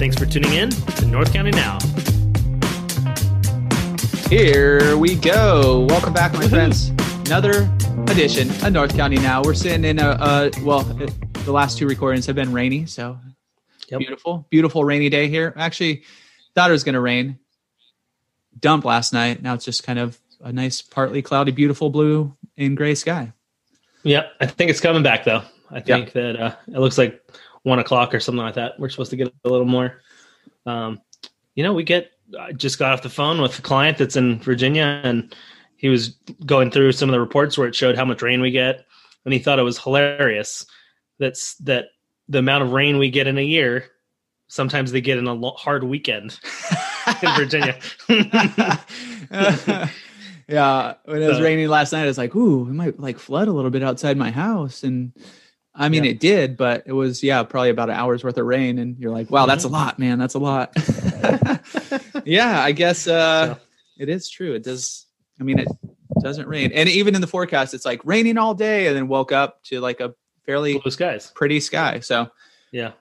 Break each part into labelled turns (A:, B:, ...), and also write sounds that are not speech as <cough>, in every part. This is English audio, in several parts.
A: Thanks for tuning in to North County Now.
B: Here we go. Welcome back, my
A: Woohoo.
B: friends. Another edition of North County Now. We're sitting in a, uh, well, it, the last two recordings have been rainy, so
A: Yep.
B: beautiful, beautiful rainy day here. Actually, thought it was going to rain. Dump last night. Now it's just kind of a nice, partly cloudy, beautiful blue and gray sky.
A: Yep, I think it's coming back though. I think that uh, it looks like one o'clock or something like that. We're supposed to get a little more. Um, you know, we get. I just got off the phone with a client that's in Virginia, and he was going through some of the reports where it showed how much rain we get, and he thought it was hilarious. That's that the amount of rain we get in a year. Sometimes they get in a lo- hard weekend <laughs> in Virginia. <laughs>
B: yeah, when it was
A: So-
B: raining last night, it's like, "Ooh, it might like flood a little bit outside my house." And I mean,
A: Yeah.
B: it did, but it was yeah, probably about an hour's worth of rain. And you're like, "Wow, that's a
A: Mhm.
B: lot, man. That's a lot." <laughs> <laughs> yeah, I guess uh,
A: So-
B: it is true. It does. I mean, it doesn't rain, and even in the forecast, it's like raining all day, and then woke up to like a fairly
A: Blue skies.
B: pretty sky. So,
A: Yeah.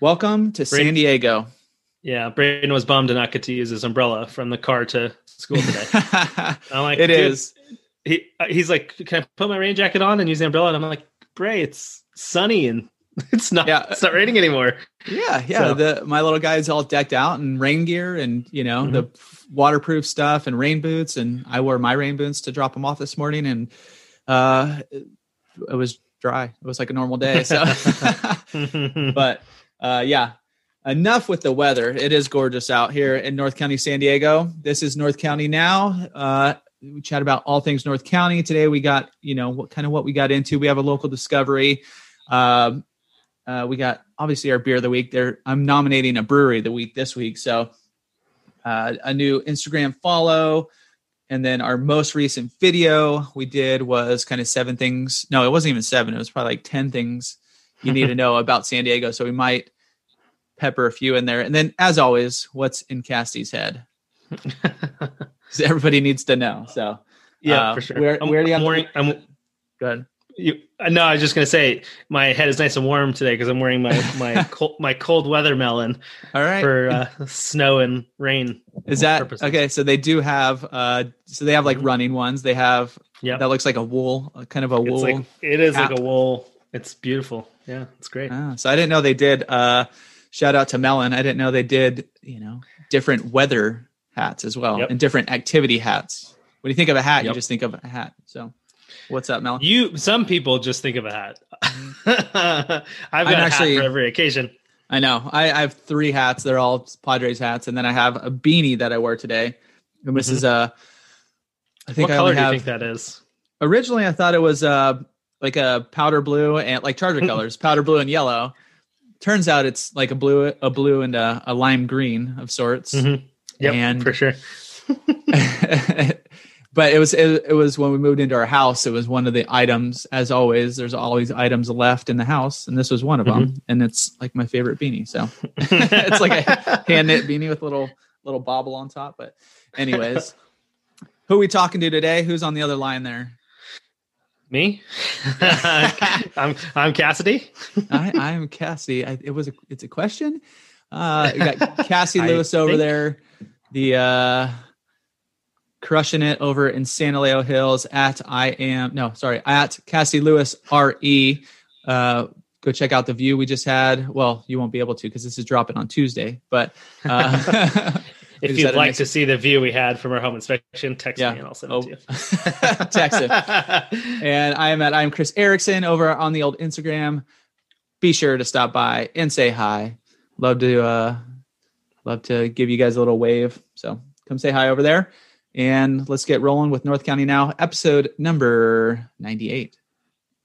B: welcome to. San Diego.
A: Yeah, Brayden was bummed to not get to use his umbrella from the car to school today. <laughs> I'm like,
B: it is.
A: He uh, he's like, can I put my rain jacket on and use the umbrella? And I'm like, Bray, it's sunny and <laughs> it's not.
B: Yeah.
A: it's not raining anymore.
B: Yeah, yeah.
A: So-
B: The my little guy's all decked out in rain gear and you know the waterproof stuff and rain boots. And I wore my rain boots to drop him off this morning, and uh, it, it was dry. It was like a normal day. So, <laughs> <laughs> but uh, yeah. Enough with the weather. It is gorgeous out here in North County, San Diego. This is North County now. Uh, we chat about all things North County today. We got you know what kind of what we got into. We have a local discovery. Um, uh, we got obviously our beer of the week. There, I'm nominating a brewery of the week this week. So, uh, a new Instagram follow, and then our most recent video we did was kind of seven things. No, it wasn't even seven. It was probably like ten things you need to <laughs> know about San Diego. So we might pepper a few in there, and then as always, what's in Cassie's head? <laughs> everybody needs to know. So,
A: yeah,
B: Uh,
A: for sure.
B: where-
A: I'm,
B: where do
A: I'm? I'm,
B: go ahead.
A: You, uh, no, I was just gonna say my head is nice and warm today because I'm wearing my my <laughs> cold, my cold weather melon
B: All right.
A: for uh, snow and rain.
B: Is that
A: purposes.
B: okay? So they do have, uh, so they have like
A: Mhm.
B: running ones. They have
A: Yeah,
B: that looks like a wool, uh, kind of a
A: it's
B: wool.
A: like it is
B: cap.
A: like a wool. It's beautiful. Yeah, it's great.
B: Ah, so I didn't know they did. Uh, shout out to Melin. I didn't know they did. You know, different weather hats as well,
A: Yep.
B: and different activity hats. When you think of a hat, you just think of a hat. So, what's up, Mel?
A: You some people just think of a hat. <laughs> I've got a
B: actually-
A: hat for every occasion.
B: I know. I, I have three hats. They're all Padres hats, and then I have a beanie that I wore today. And this
A: Mhm.
B: is a. I think
A: What
B: I
A: color
B: only
A: do you think that is?
B: originally I thought it was uh like a powder blue and like Charger colors, powder blue and yellow. Turns out it's like a blue, a blue and a, a lime green of sorts.
A: Mhm. Yep,
B: And-
A: for sure. <laughs> <laughs>
B: but it was it, it was when we moved into our house. It was one of the items. As always, there's always items left in the house, and this was one of them. And it's like my favorite beanie. So <laughs> it's like a hand knit beanie with little little bobble on top. But anyways, <laughs> who are we talking to today? Who's on the other line there?
A: Me? <laughs> I'm I'm Cassidy.
B: I, I'm cassidy I, it was a it's a question. Uh, got Cassie Lewis over
A: think-
B: there, the uh, crushing it over in San Elijo Hills at I am no sorry at Cassie Lewis re. Uh, go check out the view we just had. Well, you won't be able to because this is dropping on Tuesday, but uh, <laughs> <laughs>
A: If you'd like to see the view we had from our home inspection, text
B: Yeah.
A: me and I'll send
B: Oh.
A: it to you. <laughs>
B: text it. and I am at I'm Chris Erickson over on the old Instagram. Be sure to stop by and say hi. Love to uh love to give you guys a little wave. So come say hi over there. And let's get rolling with North County Now, episode number 98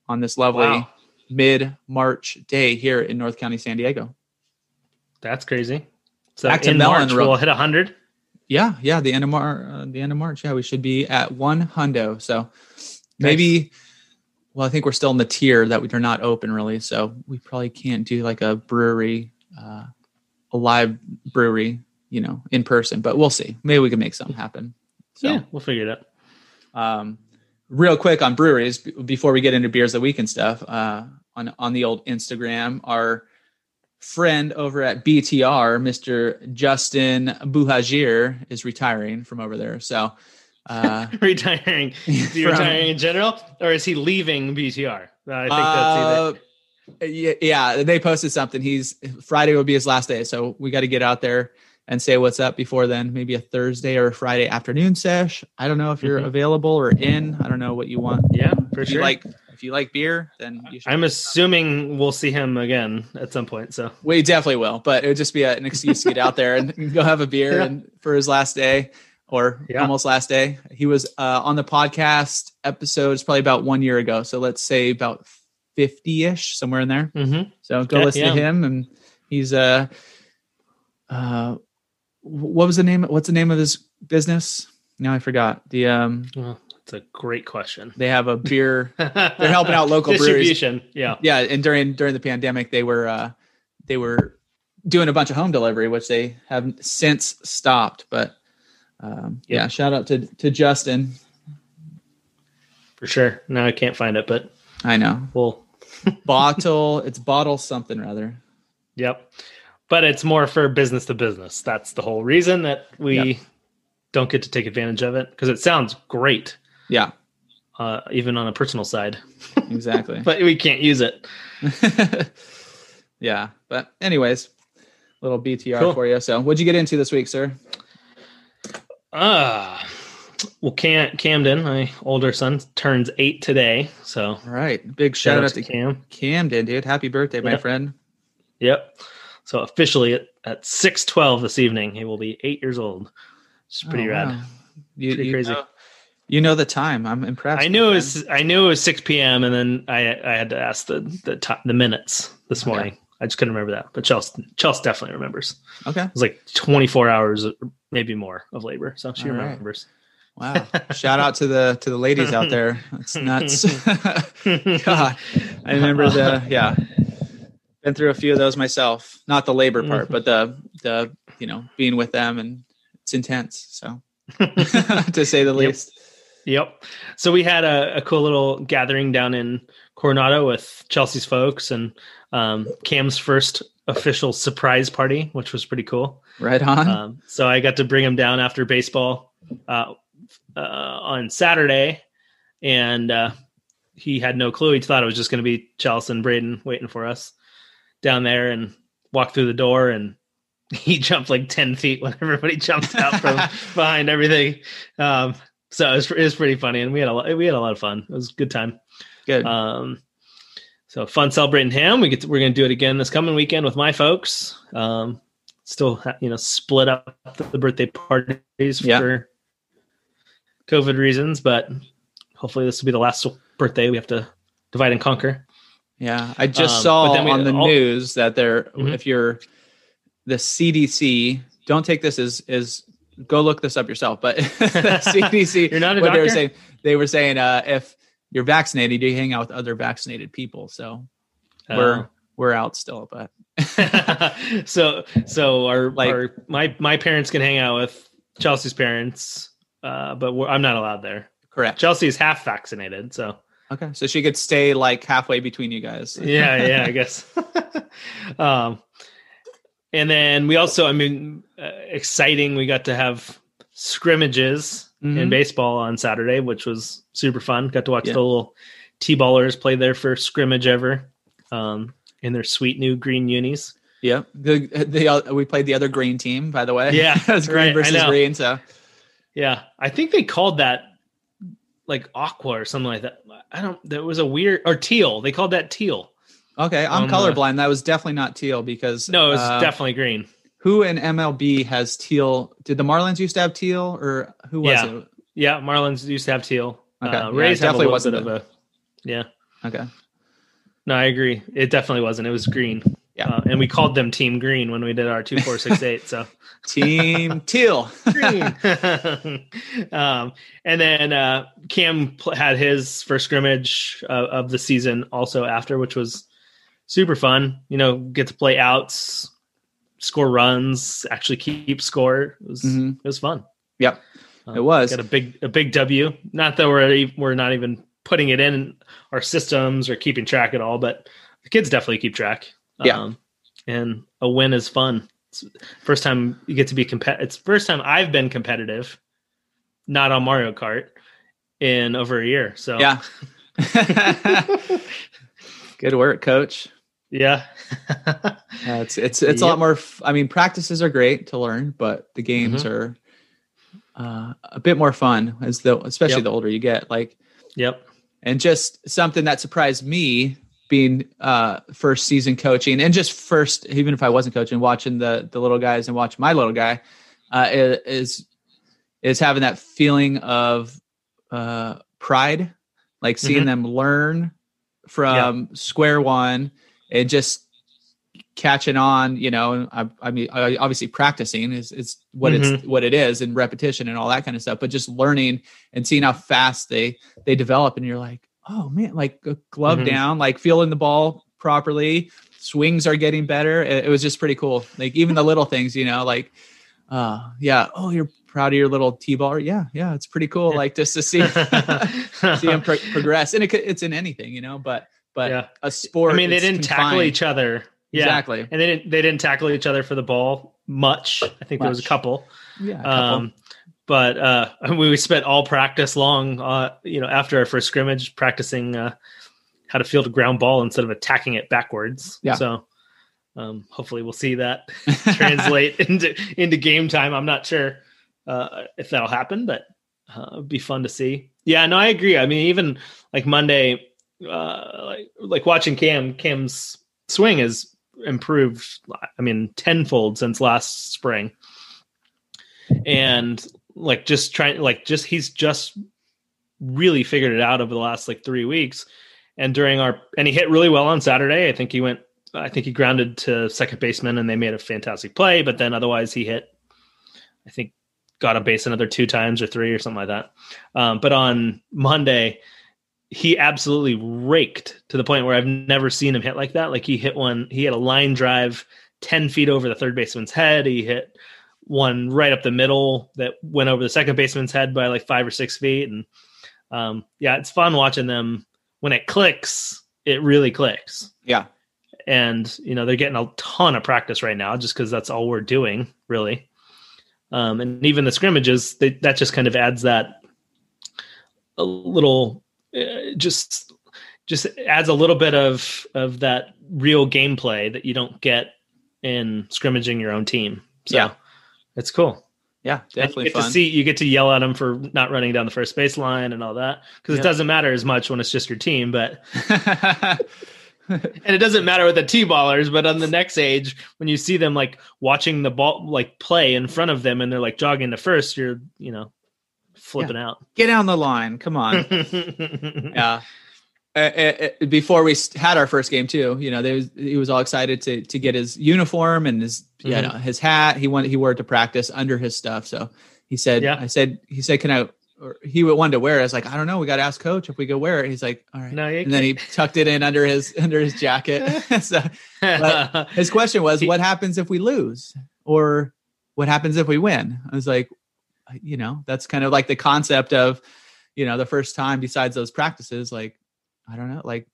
B: on this lovely
A: Wow.
B: mid March day here in North County, San Diego.
A: That's crazy. So
B: Back to
A: in
B: Melon
A: March, we'll hit 100.
B: Yeah, yeah. The end of Mar- uh, the end of March. Yeah, we should be at one hundo. So maybe. Well, I think we're still in the tier that we are not open really. So we probably can't do like a brewery, uh, a live brewery, you know, in person. But we'll see. Maybe we can make something happen. So,
A: Yeah, we'll figure it out.
B: um, real quick on breweries before we get into beers of the week and stuff. Uh, on on the old Instagram, our friend over at BTR, Mr. Justin Buhajir, is retiring from over there. So, uh, <laughs>
A: retiring. <laughs> Is he
B: From-
A: retiring in general, or is he leaving BTR? I think that's
B: uh, yeah, yeah, they posted something. He's Friday will be his last day, so we got to get out there and say what's up before then. Maybe a Thursday or a Friday afternoon sesh. I don't know if you're
A: Mhm.
B: available or in. I don't know what you want.
A: Yeah, for
B: If you
A: sure.
B: like if you like beer, then you should.
A: I'm assuming we'll see him again at some point. So
B: We definitely will, but it would just be an excuse to get out there and <laughs> go have a beer
A: Yeah.
B: and for his last day or
A: Yeah.
B: almost last day. He was uh, on the podcast episodes probably about one year ago. So let's say about 50 ish, somewhere in there.
A: Mhm.
B: So go
A: Okay,
B: listen
A: yeah.
B: to him. And he's, uh, uh, what was the name? What's the name of his business? Now I forgot. The, um,
A: well, it's a great question.
B: they have a beer. <laughs>
A: They're
B: helping out local breweries.
A: distribution. Yeah.
B: yeah and during during the pandemic they were uh they were doing a bunch of home delivery which they have since stopped but um
A: Yep.
B: yeah shout out to to justin
A: For sure. No, I can't find it, but
B: i know
A: we'll. <laughs>
B: bottle it's bottle something rather
A: Yep. But it's more for business to business. That's the whole reason that we
B: Yep.
A: don't get to take advantage of it because it sounds great,
B: yeah
A: uh, even on a personal side, <laughs>
B: exactly
A: but we can't use it. <laughs>
B: yeah but anyways little btr
A: Cool.
B: for you so what'd you get into this week sir
A: Ah, well, Cam, Camden, my older son, turns eight today. So
B: all right big
A: shout,
B: shout,
A: out to
B: to
A: Cam.
B: camden dude happy birthday my
A: Yep.
B: friend
A: Yep. So officially at, at six twelve this evening, he will be eight years old. It's pretty
B: Oh,
A: rad.
B: wow. you,
A: Pretty
B: you
A: crazy.
B: know, you know the time i'm impressed
A: I knew it was I knew it was six p.m. and then I I had to ask the the the minutes this
B: Okay.
A: morning. I just couldn't remember that, but Chelsea Chelsea definitely remembers.
B: okay
A: It was like twenty four hours, maybe more of labor, so she
B: All right.
A: remembers.
B: Wow! Shout out to the to the ladies out there. That's <laughs> nuts. <laughs> God, I remember the yeah. Been through a few of those myself. Not the labor part,
A: Mhm.
B: but the the you know being with them and it's intense. So <laughs> <laughs> to say the
A: Yep.
B: least.
A: Yep. So we had a, a cool little gathering down in Coronado with Chelsea's folks and um, Cam's first official surprise party, which was pretty cool.
B: Right on.
A: Um, so I got to bring him down after baseball uh, uh, on Saturday, and uh, he had no clue. He thought it was just going to be Chelsea and Braden waiting for us down there, and walked through the door, and <laughs> he jumped like ten feet when everybody <laughs> jumped out from <laughs> behind everything. Um, so it was, it was pretty funny, and we had a lot, we had a lot of fun. It was a good time.
B: Good.
A: Um, so fun celebrating him. We get to, we're going to do it again this coming weekend with my folks. Um, still, you know, split up the birthday parties
B: Yeah.
A: for COVID reasons, but hopefully this will be the last birthday we have to divide and conquer.
B: Yeah, I just
A: um,
B: saw
A: we-
B: on the
A: all-
B: news that there,
A: Mhm.
B: if you're the CDC, don't take this as is go look this up yourself. But <laughs> CDC, <laughs>
A: You're not a
B: what they were saying, they were saying uh, if you're vaccinated, you hang out with other vaccinated people. So we're we're out still, but
A: Oh. <laughs> so so our
B: Like-
A: our my my parents can hang out with Chelsea's parents, uh, but we're, I'm not allowed there.
B: correct.
A: Chelsea's half vaccinated, so
B: Okay, so she could stay like halfway between you guys.
A: yeah, yeah, I <laughs> guess. um, and then we also, I mean, uh, exciting. We got to have scrimmages in
B: Mhm.
A: baseball on Saturday, which was super fun. Got to watch
B: Yeah.
A: the little T-ballers play their first scrimmage ever um, in their sweet new green unis.
B: Yeah, The the uh, we played the other green team, by the way.
A: Yeah, <laughs>
B: it's green
A: right,
B: versus green. So
A: Yeah, I think they called that like aqua or something like that. I don't. That was a weird or teal. They called that teal.
B: okay, I'm
A: the-
B: colorblind. That was definitely not teal because
A: No, it was
B: uh,
A: definitely green.
B: who in MLB has teal? Did the Marlins used to have teal, or who was
A: Yeah.
B: it?
A: Yeah, Marlins used to have teal.
B: Okay,
A: Uh,
B: yeah,
A: Rays a
B: definitely wasn't
A: of a. Yeah.
B: Okay.
A: No, I agree. It definitely wasn't. It was green.
B: Yeah.
A: Uh, and we called them Team Green when we did our two four six eight. So <laughs>
B: Team Teal.
A: green. <laughs> <laughs> um, and then uh, Cam had his first scrimmage uh, of the season also after, which was super fun. You know, get to play outs, score runs, actually keep score. It was
B: Mhm.
A: it was fun.
B: Yep.
A: Um,
B: It was.
A: got a big a big W. Not that we're we're not even putting it in our systems or keeping track at all, but the kids definitely keep track.
B: Yeah.
A: Um, and a win is fun. It's first time you get to be competitive. It's first time I've been competitive, not on Mario Kart, in over a year. So
B: Yeah. <laughs> Good work, coach.
A: yeah. <laughs>
B: Uh, it's it's it's a lot more. F- I mean, practices are great to learn, but the games
A: Mm-hmm.
B: are uh, a bit more fun as the especially
A: Yep.
B: the older you get. Like,
A: yep.
B: and just something that surprised me being uh first season coaching and just first even if I wasn't coaching watching the the little guys and watching my little guy uh is is having that feeling of uh pride like seeing
A: Mhm.
B: them learn from square one and just catching on you know I, I mean I- obviously practicing is is what it's what it is and repetition and all that kind of stuff but just learning and seeing how fast they they develop and you're like oh man like a glove
A: Mhm.
B: down like feeling the ball properly swings are getting better it, it was just pretty cool like even the little things you know like uh yeah oh you're proud of your little t-ball yeah yeah it's pretty cool like just to see <laughs> see him pro- <laughs> progress and it, it's in anything you know but but
A: Yeah.
B: a sport
A: I mean, they didn't tackle each other. Yeah.
B: exactly
A: And they didn't they didn't tackle each other for the ball much. I think there was a couple.
B: yeah a couple.
A: Um, but uh, <laughs> we spent all practice long, uh, you know, after our first scrimmage, practicing uh, how to field a ground ball instead of attacking it backwards.
B: Yeah.
A: So um, hopefully we'll see that <laughs> translate into into game time. I'm not sure uh, if that'll happen, but uh, it'd be fun to see. Yeah, no, I agree. I mean, even like Monday, uh, like like watching Cam, Cam's swing has improved. I mean, tenfold since last spring, and like just trying, like just he's just really figured it out over the last like three weeks. And during our and he hit really well on Saturday. I think he went. I think he grounded to second baseman, and they made a fantastic play. But then otherwise, he hit. I think got on base another two times or three or something like that. Um, but on Monday, he absolutely raked to the point where I've never seen him hit like that. Like he hit one, he had a line drive 10 feet over the third baseman's head. He hit one right up the middle that went over the second baseman's head by like five or six feet. And um, yeah, it's fun watching them when it clicks, it really clicks.
B: yeah
A: And, you know, they're getting a ton of practice right now just because that's all we're doing, really. Um, and even the scrimmages, they, that just kind of adds that a little, uh, just just adds a little bit of of that real gameplay that you don't get in scrimmaging your own team. So
B: Yeah.
A: It's cool.
B: yeah
A: And you
B: definitely
A: get
B: fun
A: to see you get to yell at them for not running down the first baseline and all that because
B: Yeah.
A: it doesn't matter as much when it's just your team, but <laughs> and it doesn't matter with the t-ballers but on the next age when you see them like watching the ball like play in front of them and they're like jogging to first you're you know flipping out.
B: get down the line come on <laughs> yeah uh, uh, uh, before we had our first game too you know was, he was all excited to to get his uniform and his yeah
A: Mhm.
B: his hat. He wanted he wore it to practice under his stuff. So he said
A: Yeah.
B: i said he said can i or he wanted to wear it. I was like i don't know. We got to ask coach if we could wear it. He's like all right.
A: No you
B: and then he <laughs> tucked it in under his under his jacket. <laughs> <laughs> So his question was what happens if we lose or what happens if we win? I was like you know that's kind of like the concept of you know the first time besides those practices like i don't know like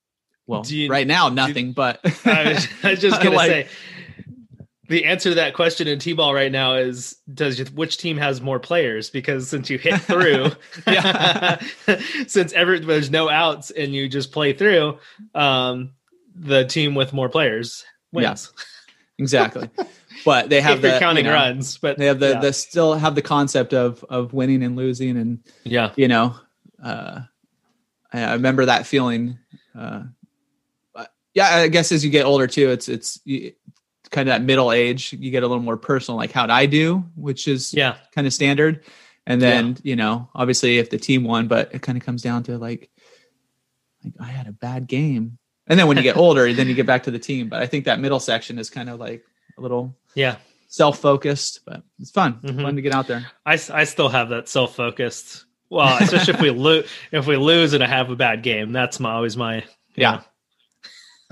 B: well
A: you-
B: right now nothing but <laughs>
A: I was, I was just <laughs> gonna
B: Like-
A: say the answer to that question in t-ball right now is does you, which team has more players? Because since you hit through <laughs> since ever there's no outs and you just play through um the team with more players wins.
B: Exactly. But they have the,
A: counting
B: you know,
A: runs but
B: they have the
A: yeah.
B: the still have the concept of of winning and losing and
A: yeah.
B: you know uh i, remember that feeling uh yeah i guess as you get older too it's it's you, kind of that middle age you get a little more personal like how'd i do which is
A: yeah
B: kind of standard and then you know obviously if the team won but it kind of comes down to like like i had a bad game And then when you get <laughs> older, then you get back to the team. But I think that middle section is kind of like a little
A: Yeah.
B: self-focused, but it's fun.
A: Mhm.
B: Fun to get out there.
A: I I still have that self focused. Well, especially if we lose, if we lose and I have a bad game, that's my always my
B: Yeah. <laughs>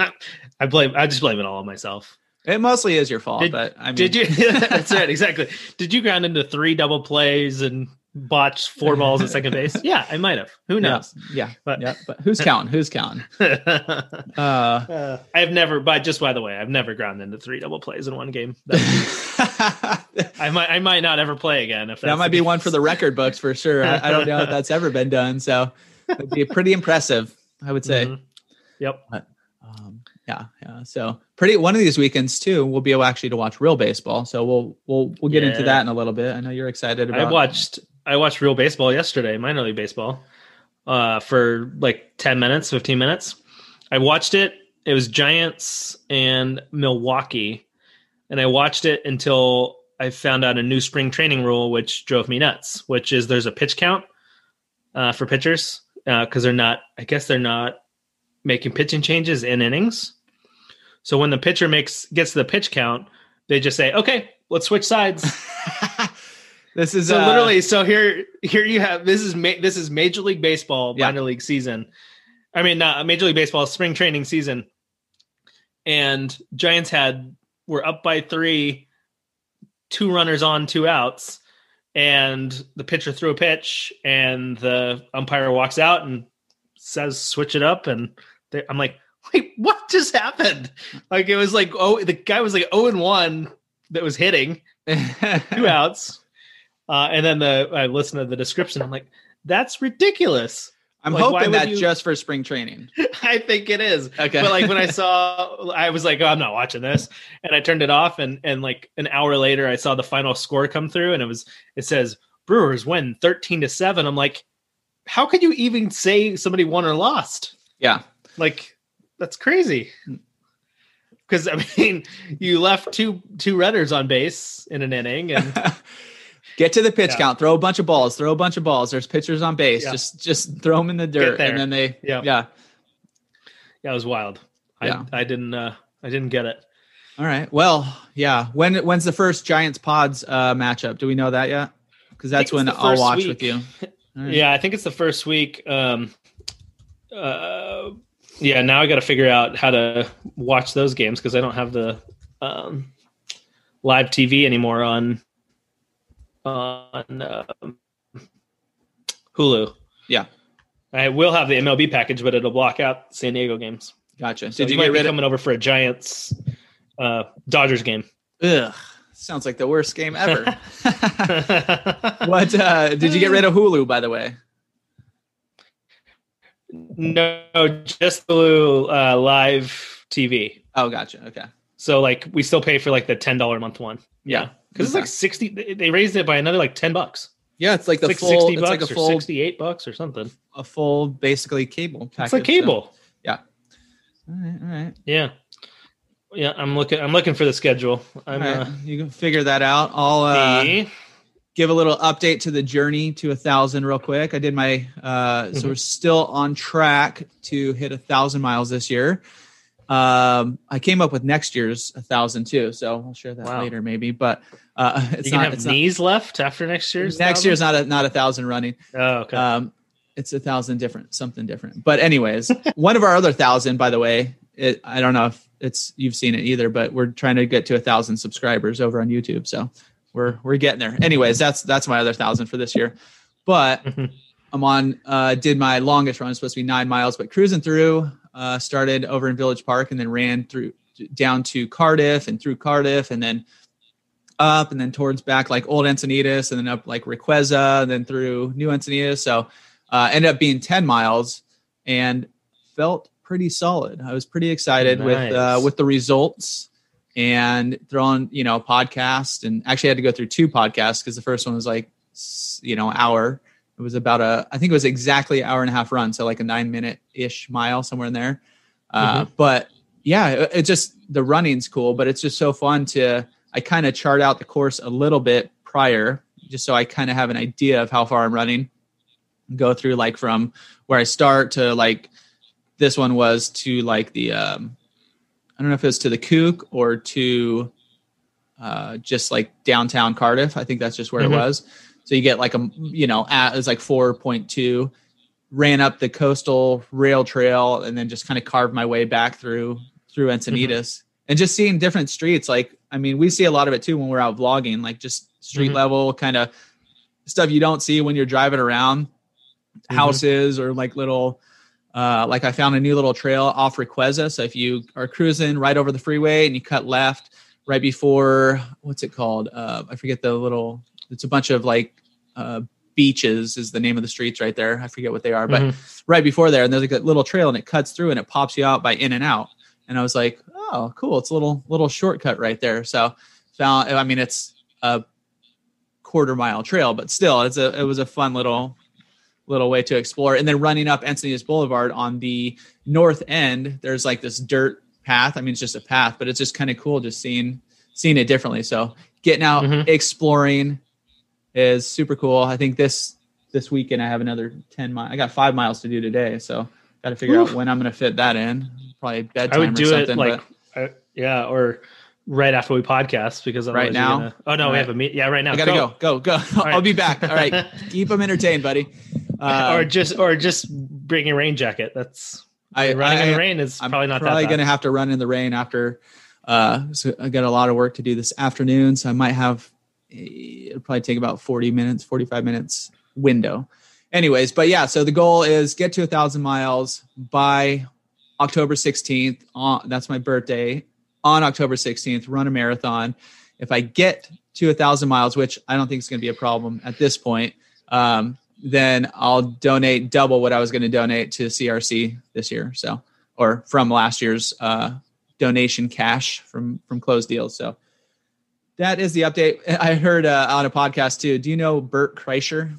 A: I blame. I just blame it all on myself.
B: It mostly is your fault,
A: Did-
B: but I mean,
A: Did you? <laughs> that's right. Exactly. Did you ground into three double plays and botch four balls at second base? <laughs> Yeah, I might have. Who knows?
B: yeah,
A: But-
B: yeah. But who's counting? Who's counting? <laughs>
A: uh,
B: Uh,
A: I've never. But just by the way, I've never ground into three double plays in one game. That,
B: that <laughs>
A: I might. I might not ever play again. If that's
B: might be
A: case.
B: one for the record books for sure. I, I don't know if that's ever been done, so it'd be pretty impressive, I would say.
A: Mhm. Yep.
B: Um, yeah, yeah. So pretty. One of these weekends too, we'll be able actually to watch real baseball. So we'll we'll we'll get into that in a little bit. I know you're excited about.
A: I watched I watched real baseball yesterday, minor league baseball, uh, for like ten minutes, fifteen minutes. I watched it. It was Giants and Milwaukee, and I watched it until I found out a new spring training rule, which drove me nuts. Which is there's a pitch count uh, for pitchers because they're not. I guess they're not making pitching changes in innings. So when the pitcher makes gets the pitch count, they just say, "Okay, let's switch sides." <laughs>
B: this is
A: so
B: uh,
A: literally so here here you have this is ma- this is major league baseball
B: Yeah.
A: minor league season. I mean not major league baseball spring training season. And giants had were up by three two runners on two outs. And the pitcher threw a pitch and the umpire walks out and says switch it up. And they, i'm like wait what just happened? Like it was like oh the guy was like 0 and 1 that was hitting. <laughs> Two outs. Uh, and then the I listened to the description. I'm like, that's ridiculous.
B: I'm
A: Like,
B: hoping that's
A: you-
B: just for spring training. <laughs>
A: I think it is.
B: Okay.
A: But like when I <laughs> saw, I was like, oh, I'm not watching this, and I turned it off. And and like an hour later, I saw the final score come through, and it was it says Brewers win 13 to seven. I'm like, how could you even say somebody won or lost?
B: yeah.
A: Like that's crazy. Because I <laughs> mean, you left two two runners on base in an inning, and
B: Get to the pitch
A: Yeah.
B: count. Throw a bunch of balls. Throw a bunch of balls. There's pitchers on base.
A: Yeah.
B: Just just throw them in the dirt, and then they
A: Yeah.
B: yeah.
A: yeah, it was wild.
B: Yeah.
A: I I didn't uh I didn't get it.
B: All right. Well, yeah. When when's the first Giants Pods uh, matchup? Do we know that yet? Because that's when I'll watch
A: week.
B: with you. <laughs> Right.
A: Yeah, I think it's the first week. Um, uh, yeah, now I got to figure out how to watch those games because I don't have the um, live TV anymore on on um, Hulu.
B: Yeah.
A: I will have the MLB package, but it'll block out San Diego games.
B: Gotcha.
A: So
B: Did you
A: might
B: get rid of?
A: coming over for a Giants uh, Dodgers game?
B: Ugh. Sounds like the worst game ever. <laughs> <laughs> what uh, did you get rid of Hulu? By the way.
A: no, just Hulu uh, live TV.
B: Oh, gotcha. Okay.
A: So like we still pay for like the ten dollar a month one.
B: Yeah.
A: Because it's like sixty. they- raised it by another like ten bucks.
B: Yeah, it's like the
A: It's like
B: full.
A: sixty
B: It's
A: bucks
B: like a full,
A: sixty-eight bucks or something.
B: a full, basically cable. Package,
A: It's like
B: so-
A: cable.
B: All right. All right.
A: Yeah, yeah. I'm looking. I'm looking for the schedule. I'm.
B: right.
A: Uh,
B: you can figure that out. I'll uh,
A: the-
B: give a little update to the journey to a thousand real quick. I did my uh so
A: Mhm.
B: we're still on track to hit a thousand miles this year. Um I came up with next year's a thousand too, so I'll share that
A: Wow.
B: later maybe. But uh <laughs> it's
A: you can
B: not
A: have
B: it's not,
A: knees left after next year's.
B: next
A: thousand?
B: year's not a not a thousand running.
A: Oh, okay.
B: Um it's a thousand different something different. But anyways, <laughs> one of our other thousand, by the way, it I don't know if it's you've seen it either, but we're trying to get to a thousand subscribers over on YouTube. So we're we're getting there. Anyways, that's that's my other thousand for this year. But
A: Mhm.
B: I'm on uh did my longest run, it's supposed to be nine miles, but cruising through, uh started over in Village Park and then ran through down to Cardiff and through Cardiff and then up and then towards back like old Encinitas and then up like Requeza and then through New Encinitas. So uh ended up being 10 miles and felt pretty solid. I was pretty excited with uh with the results and throwing, you know, podcast and actually had to go through two podcasts because the first one was like you know, hour. It was about a I think it was exactly an hour and a half run, so like a 9 minute ish mile somewhere in there. Uh but yeah, it, it just the running's cool, but it's just so fun to I kind of chart out the course a little bit prior just so I kind of have an idea of how far I'm running. Go through like from where I start to like this one was to like the um, I don't know if it was to the Kook or to uh, just like downtown Cardiff. I think that's just where
A: Mhm.
B: it was. So you get like a you know at, it's like four point two. Ran up the coastal rail trail and then just kind of carved my way back through through Encinitas and just seeing different streets. Like I mean, we see a lot of it too when we're out vlogging, like just street
A: Mhm.
B: level kind of stuff you don't see when you're driving around
A: Mhm.
B: houses or like little uh, like I found a new little trail off Requeza. So if you are cruising right over the freeway and you cut left right before what's it called? Uh, I forget the little. It's a bunch of like uh, beaches is the name of the streets right there. I forget what they are, but
A: Mhm.
B: right before there, and there's like a little trail and it cuts through and it pops you out by in and out. And I was like, oh, cool! It's a little little shortcut right there. So found. I mean, it's a quarter mile trail, but still, it's a it was a fun little little way to explore. And then running up Encinitas Boulevard on the north end, there's like this dirt path. I mean, it's just a path, but it's just kind of cool just seeing seeing it differently. So getting out,
A: Mhm.
B: exploring is super cool. I think this this weekend I have another ten miles. I got five miles to do today, so got to figure
A: Oof.
B: out when I'm going to fit that in. Probably bedtime
A: I would
B: or
A: do
B: something.
A: it like, uh, yeah, or right after we podcast because
B: Right now?
A: Gonna, oh no,
B: All
A: we have a meet. Yeah, right now.
B: I got to go, go, go. <laughs> I'll
A: right.
B: be back. All right, <laughs> keep them entertained, buddy. Uh,
A: or just or just bring a rain jacket. That's
B: I,
A: running
B: I,
A: in the rain is
B: I'm
A: probably not
B: probably
A: that
B: going to have to run in the rain after. Uh, so I got a lot of work to do this afternoon, so I might have. It'll probably take about forty minutes, forty-five minutes window. Anyways, but yeah, so the goal is get to a thousand miles by October sixteenth. On that's my birthday. On October sixteenth, run a marathon. If I get to a thousand miles, which I don't think is going to be a problem at this point, um, then I'll donate double what I was going to donate to CRC this year. So, or from last year's uh, donation cash from from closed deals. So that is the update. I heard uh, on a podcast too. Do you know Bert Kreischer?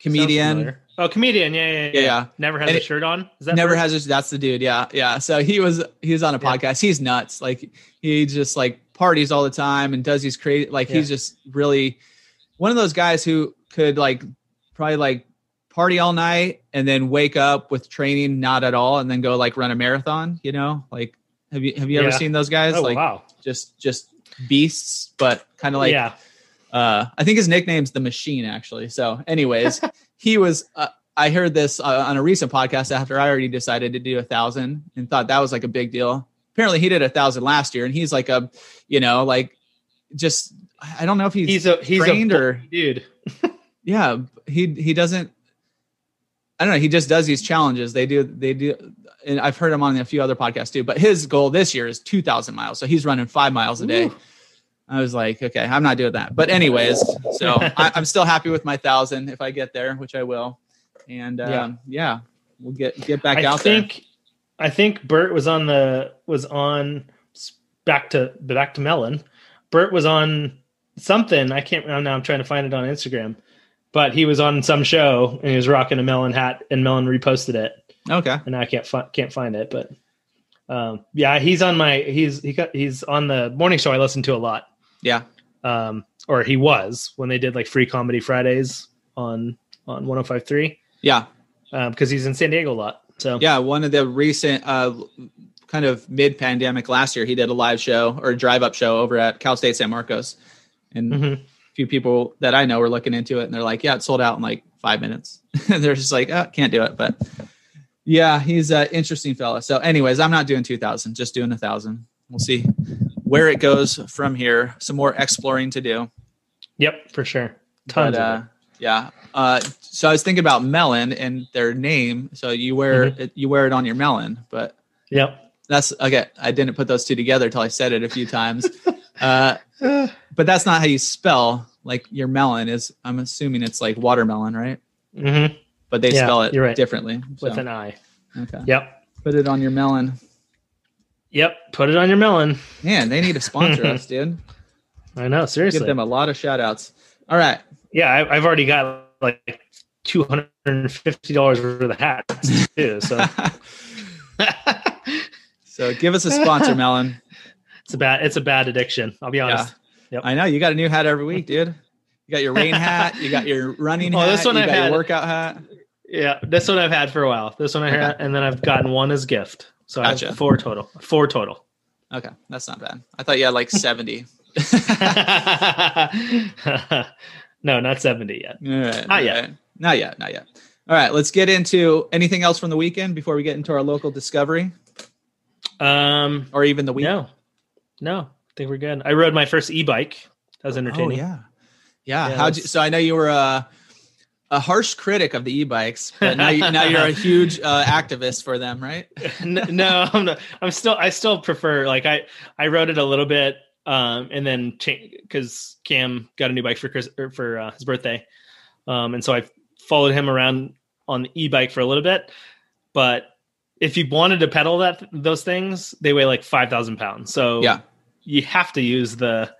B: Comedian.
A: Oh, comedian. Yeah, yeah, yeah.
B: Yeah, yeah.
A: Never has
B: And
A: a shirt on. Is that
B: Never
A: Bert?
B: has his, that's the dude. Yeah. Yeah. So he was, he was on a podcast. He's nuts. Like he just like parties all the time and does these crazy, like he's just really one of those guys who could like probably like party all night and then wake up with training not at all and then go like run a marathon, you know, like have you, have you ever seen those guys?
A: Oh
B: like
A: wow.
B: just, just beasts, but kind of like,
A: yeah.
B: uh, I think his nickname's the Machine, actually. So, anyways, <laughs> he was. Uh, I heard this uh, on a recent podcast after I already decided to do a thousand and thought that was like a big deal. Apparently, he did a thousand last year, and he's like a, you know, like just I don't know if he's,
A: He's a he's
B: trained
A: a
B: or
A: dude. <laughs>
B: yeah, he he doesn't. I don't know. He just does these challenges. They do they do, and I've heard him on a few other podcasts too. But his goal this year is two thousand miles, so he's running five miles a day.
A: Ooh.
B: I was like, okay, I'm not doing that. But anyways, so <laughs> I, I'm still happy with my thousand if I get there, which I will. And um,
A: Yeah.
B: yeah. we'll get get back
A: I
B: out
A: think I think Bert was on the was on back to back to Melin. Bert was on something. I can't remember now. I'm trying to find it on Instagram, but he was on some show and he was rocking a melon hat, and Melin reposted it.
B: Okay.
A: and I can't fi- can't find it, but um, yeah, he's on my he's he got he's on the morning show I listen to a lot.
B: Yeah.
A: Um, or he was when they did like free comedy Fridays on on 105.3
B: Yeah.
A: um, because he's in San Diego a lot. So
B: Yeah. One of the recent uh, kind of mid pandemic last year, he did a live show or a drive up show over at Cal State San Marcos. And
A: Mhm.
B: Few people that I know were looking into it and they're like, yeah, it sold out in like five minutes. <laughs> And they're just like, oh, can't do it. But yeah, he's an interesting fella. So, anyways, I'm not doing 2000, just doing a thousand. We'll see where it goes from here. Some more exploring to do.
A: yep, for sure, tons
B: But, uh, yeah. Uh, so I was thinking about melon and their name. So you wear
A: Mm-hmm.
B: it, you wear it on your melon, but
A: Yep.
B: that's okay. I didn't put those two together until I said it a few times. <laughs> uh, but that's not how you spell like your melon is. I'm assuming it's like watermelon, right?
A: hmm
B: But they
A: Yeah,
B: spell it
A: right.
B: differently.
A: With
B: So,
A: an i
B: okay.
A: Yep.
B: Put it on your melon.
A: Yep. Put it on your melon.
B: Man, they need to sponsor us, <laughs> dude.
A: I know. Seriously give
B: them a lot of shout outs. All right.
A: yeah, I, I've already got like two hundred and fifty dollars worth of hats too. So <laughs>
B: so give us a sponsor, <laughs> Melin.
A: it's a bad it's a bad addiction. I'll be honest. Yep.
B: I know you got a new hat every week, dude. You got your rain hat, you got your <laughs> running
A: Well,
B: hat,
A: this one I've had-
B: your workout hat.
A: Yeah, this one I've had for a while. This one I had, and then I've gotten one as gift. So I have four total. Four total.
B: Okay, that's not bad. I thought you had like 70. <laughs>
A: no, not 70 yet.
B: Right,
A: Not yet.
B: right. Not yet. Not yet. All right, let's get into anything else from the weekend before we get into our local discovery
A: Um,
B: or even the week.
A: no, no, Think we're good. I rode my first e-bike. That was
B: Oh
A: entertaining.
B: yeah, yeah.
A: Yeah,
B: How'd you, so I know you were a, a harsh critic of the e-bikes, but now you, now you're a <laughs> huge uh, activist for them, right? <laughs>
A: No, I'm not. I'm still. I still prefer. Like I, I rode it a little bit, um, and then because Cam got a new bike for Chris or for uh, his birthday, um, and so I followed him around on the e-bike for a little bit. But if you wanted to pedal that those things, they weigh like five thousand pounds. So
B: Yeah.
A: You have to use the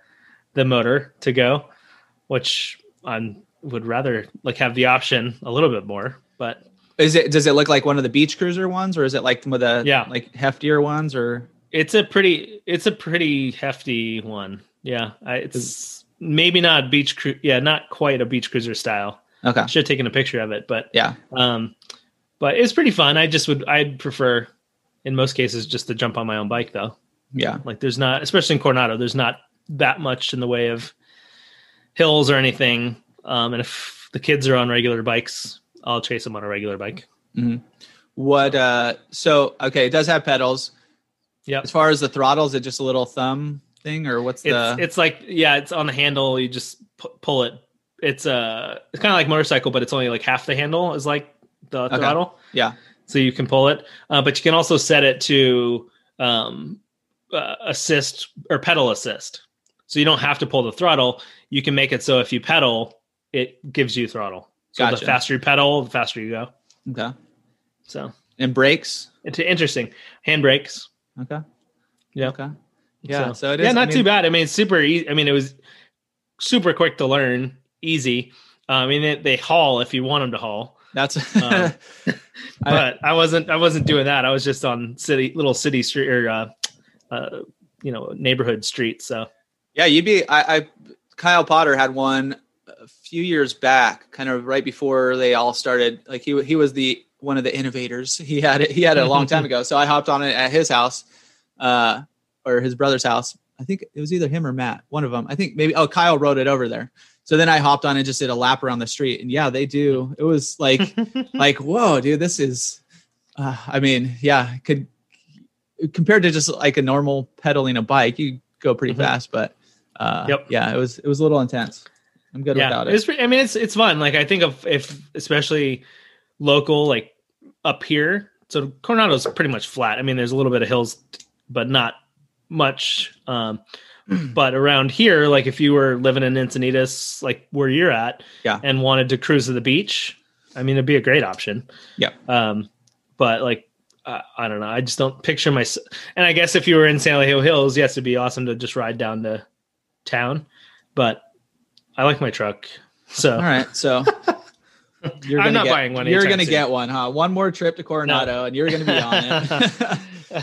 A: the motor to go, which I would rather like have the option a little bit more, but
B: Is it? Does it look like one of the beach cruiser ones, or is it like some of the
A: Yeah.
B: like heftier ones, or
A: It's a pretty it's a pretty hefty one. Yeah, I, it's maybe not beach cru- yeah, not quite a beach cruiser style.
B: okay?
A: I should have taken a picture of it, but
B: Yeah,
A: um but it's pretty fun. I just would I'd prefer in most cases just to jump on my own bike though.
B: Yeah,
A: Like there's not especially in Coronado, there's not that much in the way of hills or anything. Um and if the kids are on regular bikes, I'll chase them on a regular bike.
B: What? uh So okay, it does have pedals.
A: Yeah.
B: As far as the throttles, is it just a little thumb thing, or what's
A: It's
B: the?
A: it's like yeah, it's on the handle. You just pu- pull it. It's uh it's kind of like motorcycle, but it's only like half the handle is like the
B: Okay.
A: throttle,
B: yeah.
A: so you can pull it. Uh, but you can also set it to um, uh, assist or pedal assist, so you don't have to pull the throttle. You can make it so if you pedal, it gives you throttle. So
B: Gotcha.
A: the faster you pedal, the faster you go.
B: Okay.
A: So
B: And brakes.
A: it's interesting. Handbrakes.
B: Okay.
A: Yeah.
B: Okay. Yeah. So, it is.
A: yeah,
B: I
A: not
B: mean,
A: too bad. I mean, it's super easy. I mean, it was super quick to learn, easy. Uh, I mean, they, they haul if you want them to haul,
B: That's. <laughs>
A: Um,
B: I-
A: but I wasn't. I wasn't doing that. I was just on city, little city street or uh, uh, you know, neighborhood street. So
B: Yeah, you'd be. I, I Kyle Potter had one a few years back, kind of right before they all started. Like he he was the one of the innovators. He had it. He had it a long time <laughs> ago. So I hopped on it at his house, uh, or his brother's house. I think it was either him or Matt, one of them. I think maybe. Oh, Kyle rode it over there. So then I hopped on and just did a lap around the street, and yeah, they do. It was like <laughs> like whoa, dude, this is. Uh, I mean, yeah, could compared to just like a normal pedaling a bike, you go pretty
A: Mhm.
B: fast, but uh,
A: Yep.
B: yeah, it was it was a little intense. I'm good
A: yeah,
B: without it.
A: it's. Pretty, I mean, it's it's fun. Like I think of if especially local, like up here. So Coronado's pretty much flat. I mean, there's a little bit of hills, but not much. Um, <clears throat> but around here, like if you were living in Encinitas, like where you're at,
B: Yeah.
A: and wanted to cruise to the beach, I mean, it'd be a great option.
B: Yeah.
A: Um, but like, uh, I don't know. I just don't picture my. And I guess if you were in San Elijo Hills, yes, it'd be awesome to just ride down to town. But I like my truck, so
B: All right, so <laughs> you're
A: I'm not
B: get,
A: buying one
B: You're gonna
A: soon.
B: get one, huh? One more trip to Coronado, and you're gonna be on it.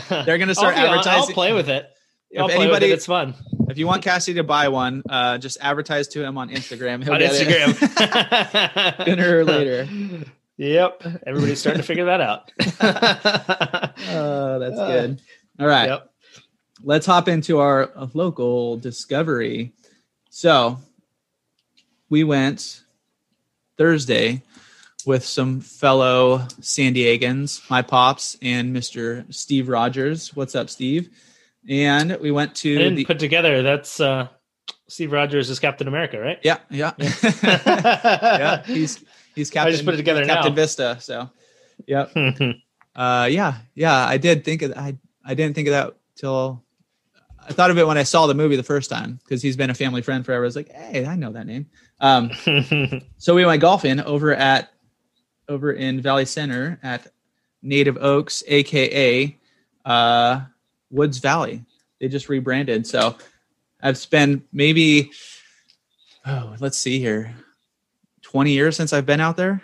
B: <laughs> <laughs> They're gonna start
A: I'll be on- I'll play with it.
B: If
A: I'll play
B: anybody-
A: it. It's fun
B: if you want Cassie to buy one, uh, just advertise to him on Instagram. He'll
A: on
B: get it
A: Instagram.
B: sooner or later.
A: Yep, everybody's starting to figure that out.
B: Oh, <laughs> that's
A: Uh,
B: good. All right.
A: Yep.
B: let's hop into our uh, local discovery. So we went Thursday with some fellow San Diegans, my pops and Mr. Steve Rogers. What's up, Steve? And we went
A: I
B: to
A: didn't
B: the
A: put together. That's uh, Steve Rogers is Captain America, right?
B: yeah, yeah, yeah. <laughs>
A: yeah.
B: He's he's Captain.
A: just put it together
B: Captain
A: now.
B: Vista. So, yep. <laughs> Uh, yeah, yeah. I did think of I I didn't think of that till I thought of it when I saw the movie the first time because he's been a family friend forever. I was like, hey, I know that name. Um, <laughs> so we went golfing over at over in Valley Center at Native Oaks, aka uh, Woods Valley. They just rebranded. So I've spent maybe oh, let's see here, twenty years since I've been out there.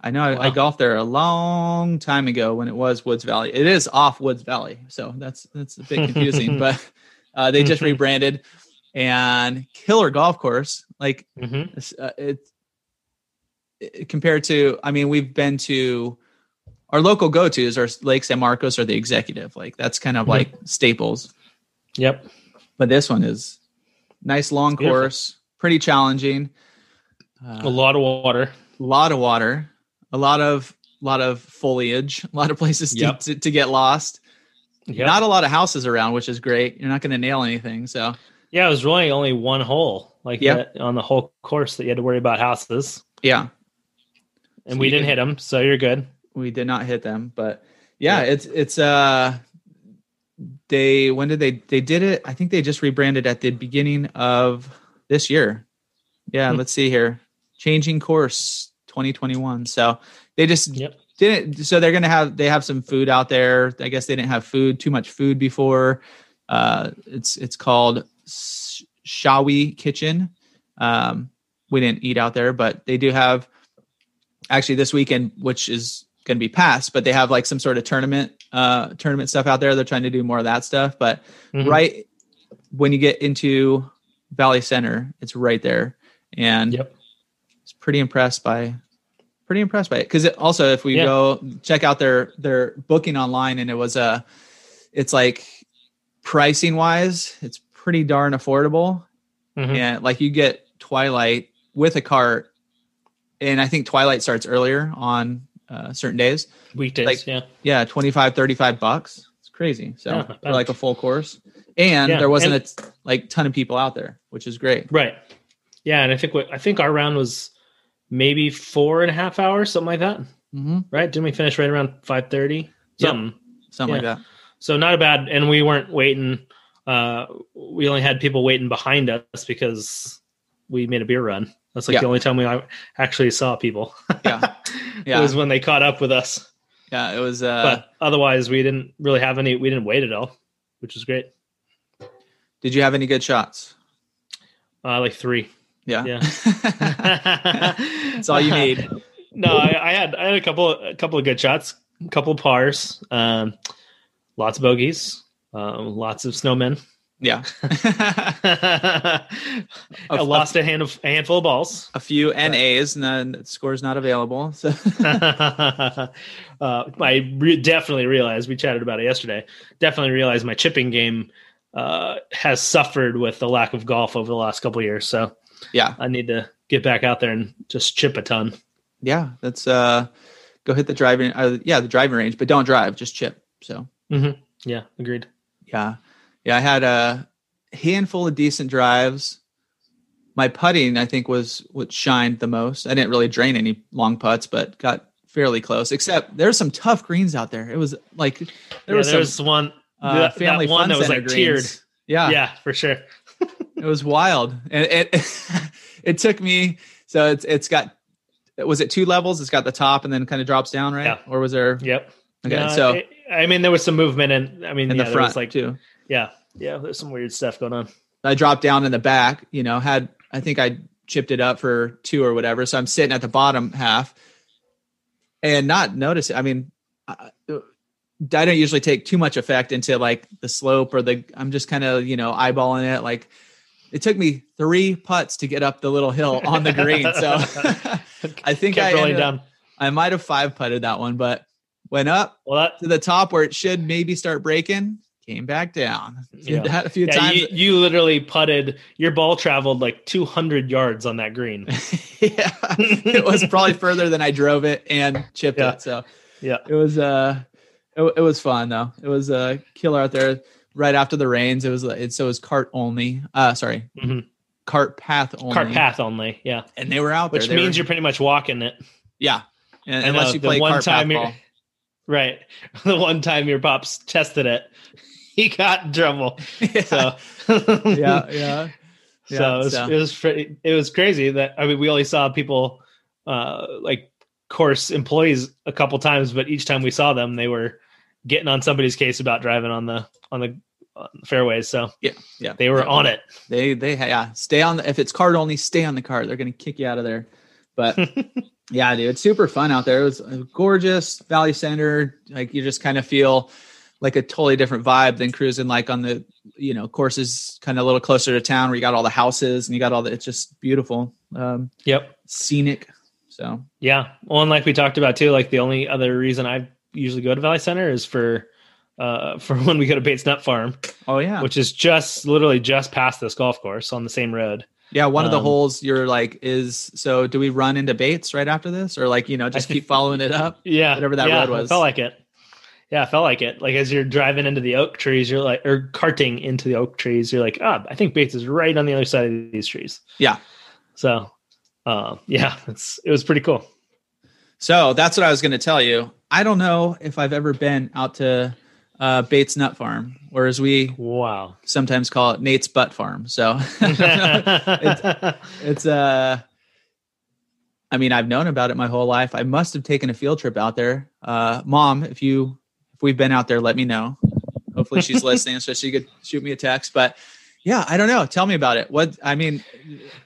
B: I know I, I golfed there a long time ago when it was Woods Valley. It is off Woods Valley, so that's that's a bit confusing. <laughs> but uh, they just rebranded and killer golf course. Like
A: Mhm.
B: uh, it's uh, compared to, I mean, we've been to our local go tos are Lake San Marcos or the executive. Like that's kind of
A: Mhm.
B: like staples.
A: Yep.
B: But this one is nice long
A: Beautiful.
B: course, pretty challenging.
A: A
B: Uh,
A: lot of water.
B: a lot of water, a lot of lot of foliage, <laughs> a lot of places to,
A: Yep.
B: to, to get lost.
A: Yep.
B: Not a lot of houses around, which is great. You're not going to nail anything. So
A: yeah, it was really only one hole like
B: Yep.
A: that on the whole course that you had to worry about houses,
B: yeah,
A: and
B: So
A: we didn't
B: can-
A: hit them, so you're good.
B: we did not hit them, but yeah,
A: Yeah.
B: it's it's uh they when did they they did it? I think they just rebranded at the beginning of this year. Yeah,
A: Hmm.
B: let's see here. Changing course 2021. So they just
A: Yep.
B: didn't so they're gonna have they have some food out there. I guess they didn't have food, too much food before. Uh it's it's called Shawi Kitchen. Um we didn't eat out there, but they do have actually this weekend, which is going to be passed, but they have like some sort of tournament, uh, tournament stuff out there. They're trying to do more of that stuff. But
A: Mhm.
B: right when you get into Valley Center, it's right there, and
A: Yep.
B: Pretty impressed by, pretty impressed by it. Because it, also, if we
A: Yeah.
B: go check out their their booking online, and it was a, it's like pricing wise, it's pretty darn affordable
A: Mhm.
B: and like you get Twilight with a cart, and I think Twilight starts earlier on uh, certain days.
A: Weekdays.
B: like-
A: yeah.
B: Yeah, 25, 35 bucks. It's crazy. So
A: Yeah,
B: for like a full course, and
A: Yeah,
B: there wasn't
A: and-
B: a t- like ton of people out there, which is great.
A: Right. Yeah, and I think what I think our round was maybe four and a half hours, something like that.
B: Mm-hmm.
A: Right? Didn't we finish right around five thirty?
B: Yep.
A: Something.
B: Something
A: Yeah.
B: like that.
A: So not a bad, and we weren't waiting. Uh, we only had people waiting behind us because we made a beer run. That's like
B: Yeah.
A: the only time we actually saw people.
B: Yeah. <laughs>
A: it
B: Yeah.
A: was when they caught up with us.
B: Yeah, it was. Uh,
A: but otherwise, we didn't really have any. We didn't wait at all, which was great.
B: did you have any good shots?
A: Uh, like three.
B: Yeah.
A: Yeah. <laughs>
B: That's all you need. <laughs>
A: No, I, I had I had a couple a couple of good shots, a couple of pars, um, lots of bogeys, um, lots of snowmen.
B: Yeah. <laughs>
A: I lost a, hand of, a handful of balls.
B: a few NAs, and then the score's not available. So
A: uh, I re- definitely realized we chatted about it yesterday. Definitely realized my chipping game uh, has suffered with the lack of golf over the last couple of years. So
B: yeah,
A: I need to get back out there and just chip a ton.
B: yeah. That's uh, go hit the driving. Uh, yeah, the driving range, but don't drive, just chip. So
A: Yeah, agreed.
B: yeah, yeah. I had a handful of decent drives. My putting, I think, was what shined the most. I didn't really drain any long putts, but got fairly close. Except there's some tough greens out there. It was like there
A: There
B: was
A: was,
B: some
A: one
B: uh,
A: that-
B: family
A: that one that was like tiered.
B: Yeah,
A: Yeah, for sure.
B: It was wild and it <laughs> it took me so it's it's got was it two levels it's got the top and then kind of drops down right
A: Yeah.
B: or was there
A: Yep.
B: okay
A: Yeah,
B: so
A: it- I mean, there was some movement, and I mean,
B: in
A: yeah,
B: the front
A: like,
B: too
A: yeah, yeah, there's some weird stuff going on.
B: i dropped down in the back you know had i think i chipped it up for two or whatever so i'm sitting at the bottom half and not notice i mean I, I don't usually take too much effect into like the slope or the i'm just kind of you know eyeballing it like it took me three putts to get up the little hill on the green so <laughs> i think
A: Kept
B: i
A: rolling
B: ended up- I might have five putted that one, but went up
A: Well, that
B: to the top where it should maybe start breaking, came back down.
A: Yeah.
B: Did that a few
A: yeah,
B: times.
A: you, you literally putted your ball traveled like 200 yards on that green. <laughs>
B: yeah, it was probably further than I drove it and chipped
A: Yeah.
B: it. So
A: Yeah.
B: it was uh, it, it was fun though. It was a killer out there. Right after the rains, it was it so it was cart only. Uh, sorry,
A: Mhm.
B: cart path only.
A: Cart path only. Yeah,
B: and they were out there.
A: which means
B: were-
A: you're pretty much walking it.
B: yeah, and, unless you play
A: one
B: cart
A: time
B: path ball. <laughs>
A: Right. <laughs> The one time your pops tested it, <laughs> he got in trouble.
B: yeah,
A: So
B: yeah, yeah.
A: so,
B: Yeah,
A: it, was,
B: so-
A: it was pretty, it was crazy that I mean we only saw people uh like course employees a couple times but each time we saw them they were getting on somebody's case about driving on the on the, on the fairways so
B: Yeah, yeah.
A: they were
B: Yeah.
A: on it
B: They they yeah, stay on the if it's card only, stay on the card. They're gonna kick you out of there. But <laughs> yeah, dude, it's super fun out there. It was gorgeous Valley Center. Like you just kind of feel like a totally different vibe than cruising like on the you know courses kind of a little closer to town where you got all the houses and you got all the it's just beautiful. Um
A: yep
B: scenic. So
A: Yeah. Well, and like we talked about too, like the only other reason I usually go to Valley Center is for uh <laughs> for when we go to Bates Nut Farm,
B: oh yeah,
A: which is just literally just past this golf course on the same road.
B: yeah. One of the
A: um,
B: holes you're like is so. Do we run into Bates right after this, or like you know just keep <laughs> following it up?
A: Yeah.
B: Whatever that
A: yeah,
B: road was.
A: felt like it. Yeah, I felt like it. Like as you're driving into the oak trees, you're like, or carting into the oak trees, you're like, ah, I think Bates is right on the other side of these trees.
B: Yeah.
A: So, uh, <laughs> yeah, it's it was pretty cool.
B: So that's what I was going to tell you. I don't know if I've ever been out to uh, Bates Nut Farm, or as we
A: Wow.
B: sometimes call it, Nate's Butt Farm. So <laughs> it's uh I mean, I've known about it my whole life. I must have taken a field trip out there. Uh, Mom, if you if we've been out there, let me know. Hopefully, she's <laughs> listening, so she could shoot me a text. But yeah, I don't know. Tell me about it. What I mean,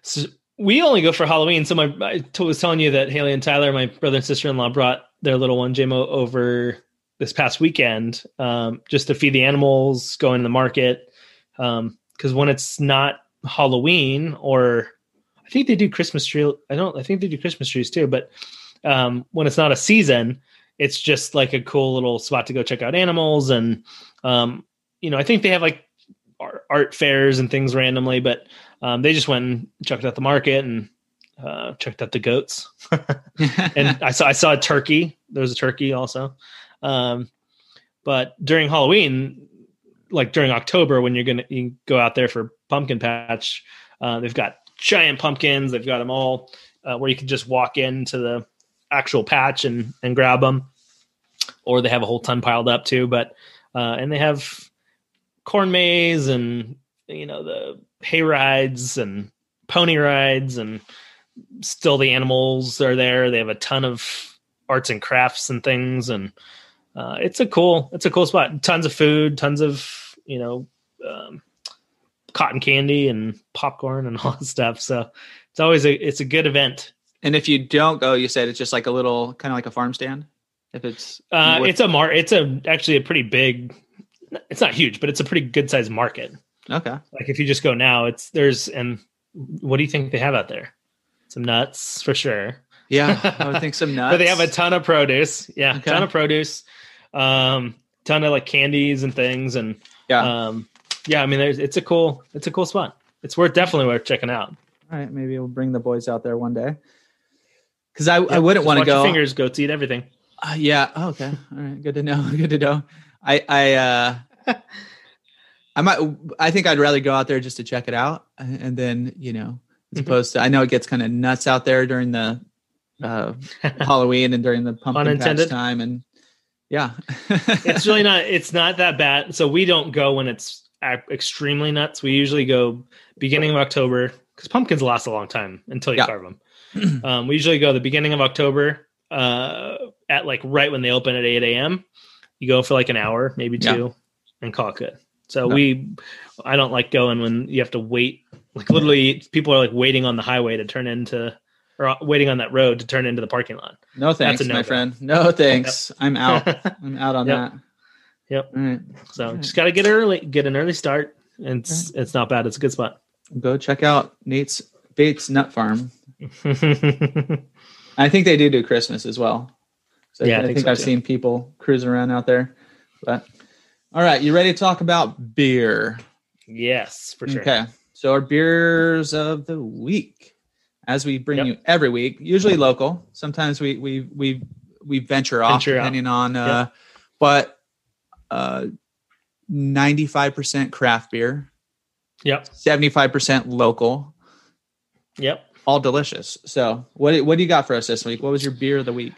A: So we only go for Halloween. So my I was telling you that Haley and Tyler, my brother and sister in law, brought their little one JMO over this past weekend um, just to feed the animals, go in the market. Because when it's not Halloween, or I think they do Christmas tree. I don't. I think they do Christmas trees too. But um, when it's not a season, it's just like a cool little spot to go check out animals and um, you know I think they have like art, art fairs and things randomly, but um, they just went and checked out the market and uh, checked out the goats. <laughs> and I saw I saw a turkey. There was a turkey also. Um, but during Halloween, like during October, when you're gonna you go out there for pumpkin patch, uh, they've got giant pumpkins. They've got them all uh, where you can just walk into the actual patch and and grab them, or they have a whole ton piled up too. But uh, and they have corn maze and you know the hay rides and pony rides and still the animals are there. They have a ton of arts and crafts and things, and uh, it's a cool it's a cool spot. Tons of food, tons of you know um, cotton candy and popcorn and <laughs> all that stuff. So it's always a it's a good event.
B: and if you don't go, you said it's just like a little kind of like a farm stand. If it's
A: Uh,
B: what-
A: it's a mar it's a actually a pretty big. It's not huge, but it's a pretty good sized market.
B: okay,
A: Like if you just go now, it's there's and what do you think they have out there? Some nuts for sure.
B: yeah, I <laughs> would think some nuts.
A: but they have a ton of produce. Yeah,
B: Okay.
A: ton of produce. Um, ton of like candies and things, and
B: yeah.
A: um, yeah. I mean, there's it's a cool it's a cool spot. It's worth definitely worth checking out.
B: All right, maybe we'll bring the boys out there one day. Because I, I wouldn't want to go.
A: Fingers, goats eat everything.
B: Uh, yeah. Oh, okay. All right. Good to know. <laughs> Good to know. I I uh <laughs> I might I think I'd rather go out there just to check it out and then, you know, as opposed to I know it gets kind of nuts out there during the uh <laughs> Halloween and during the pumpkin patch time and yeah. <laughs>
A: it's really not it's not that bad. So we don't go when it's extremely nuts. We usually go beginning of October because pumpkins last a long time until you
B: Yeah.
A: carve them. um, we usually go the beginning of October uh, at like right when they open at eight a.m. You go for like an hour, maybe
B: Yeah.
A: two, and call it good. So
B: Okay.
A: we, I don't like going when you have to wait. Like literally, people are like waiting on the highway to turn into, or uh, waiting on that road to turn into the parking lot.
B: no thanks, my friend. No thanks. I'm out. <laughs> I'm out on
A: Yep.
B: that.
A: Yep.
B: All right.
A: So just got to get early, get an early start. And it's it's not bad. It's a good spot.
B: Go check out Nate's Bates Nut Farm. I think they do do Christmas as well. So
A: Yeah, I
B: I,
A: think
B: think,
A: so,
B: I've
A: too.
B: seen people cruising around out there. But all right, you ready to talk about beer?
A: yes, for sure.
B: Okay. So our beers of the week, as we bring
A: Yep.
B: you every week, usually local. Sometimes we we we we venture off
A: Venture out.
B: depending on, uh, but uh, ninety five percent craft beer,
A: Yep.
B: seventy five percent local,
A: Yep.
B: all delicious. So what what do you got for us this week? What was your beer of the week?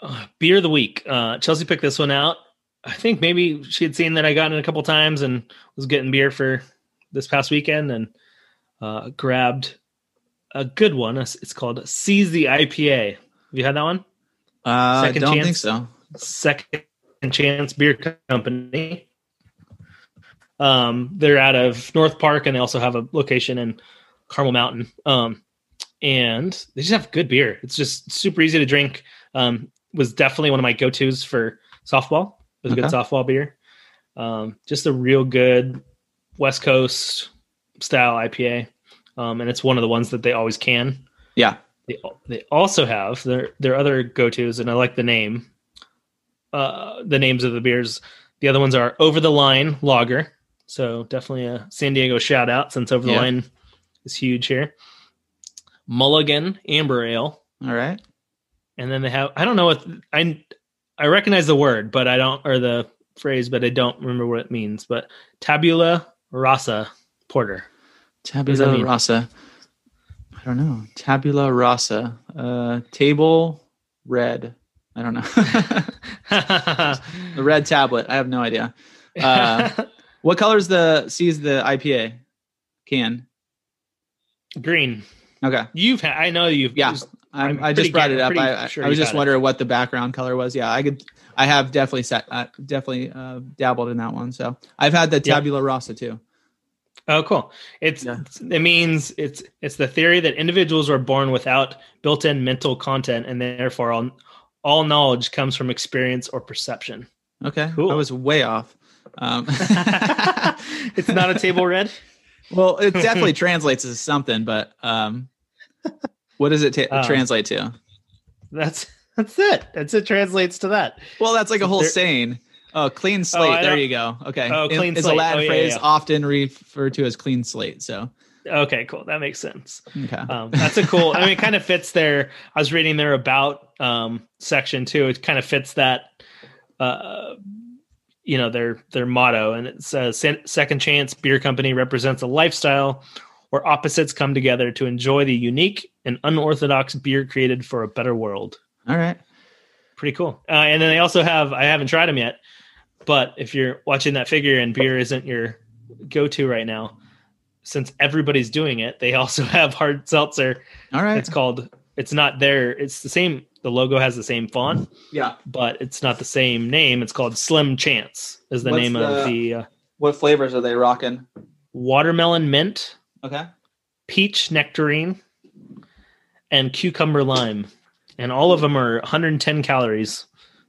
A: Uh, beer of the week. Uh, Chelsea picked this one out. I think maybe she had seen that I got it a couple times and was getting beer for this past weekend and uh, grabbed a good one. It's, called Seize the IPA. Have you had that one?
B: Uh, I don't
A: chance?
B: think so.
A: Second Chance Beer Company. Um, they're out of North Park and they also have a location in Carmel Mountain. Um, and they just have good beer. It's just super easy to drink. Um, was definitely one of my go-tos for softball. It was a good softball beer. Um, just a real good West Coast style IPA. Um, and it's one of the ones that they always can.
B: Yeah.
A: They they also have their their other go tos, and I like the name. Uh, the names of the beers. The other ones are Over the Line Lager. So definitely a San Diego shout out since Over the
B: Yeah.
A: Line is huge here. Mulligan Amber Ale,
B: All right.
A: and then they have I don't know what I I recognize the word, but I don't or the phrase, but I don't remember what it means. But Tabula Rasa Porter.
B: Tabula
A: mean?
B: rasa. I don't know. Tabula rasa. Uh, table red. I don't know. <laughs> the red tablet. I have no idea. Uh, <laughs> What color is the Seize the IPA can?
A: Green.
B: Okay.
A: You've had. I know you've.
B: Yeah.
A: used-
B: I'm,
A: I'm
B: I just brought
A: ga-
B: it up. I,
A: sure
B: I was just
A: had it.
B: wondering what the background color was. Yeah, I could. I have definitely set. Uh, definitely uh, dabbled in that one. So I've had the tabula rasa too.
A: Oh, cool. It's
B: Yeah.
A: it means it's it's the theory that individuals are born without built-in mental content, and therefore all all knowledge comes from experience or perception.
B: Okay.
A: Cool.
B: I was way off. Um, <laughs>
A: it's not a table read. <laughs>
B: well, it definitely <laughs> translates as something, but um, what does it ta-
A: Um,
B: translate to?
A: That's that's it. That's it. Translates to that.
B: Well, that's like a whole
A: there-
B: saying. Oh, clean slate.
A: I
B: there you go. Okay.
A: Oh, clean
B: it's
A: slate.
B: a Latin
A: Oh, yeah,
B: phrase
A: yeah.
B: often referred to as clean slate. So,
A: Okay, cool. That makes sense.
B: okay.
A: Um, that's a cool. I mean, it kind of <laughs> fits their. I was reading their about um, section too. It kind of fits that. Uh, you know their their motto, and it says "Se- "Second Chance Beer Company represents a lifestyle where opposites come together to enjoy the unique and unorthodox beer created for a better world."
B: All right.
A: Pretty cool. Uh, and then they also have. I haven't tried them yet, but if you're watching that figure and beer isn't your go-to right now, since everybody's doing it, they <laughs> also have hard seltzer
B: All right.
A: it's called it's not there it's the same the logo has the same font
B: yeah.
A: but it's not the same name it's called slim chance is the
B: What's
A: name
B: the-
A: of the uh,
B: What flavors are they rocking?
A: watermelon mint
B: Okay.
A: peach nectarine and cucumber lime and all of them are 110 calories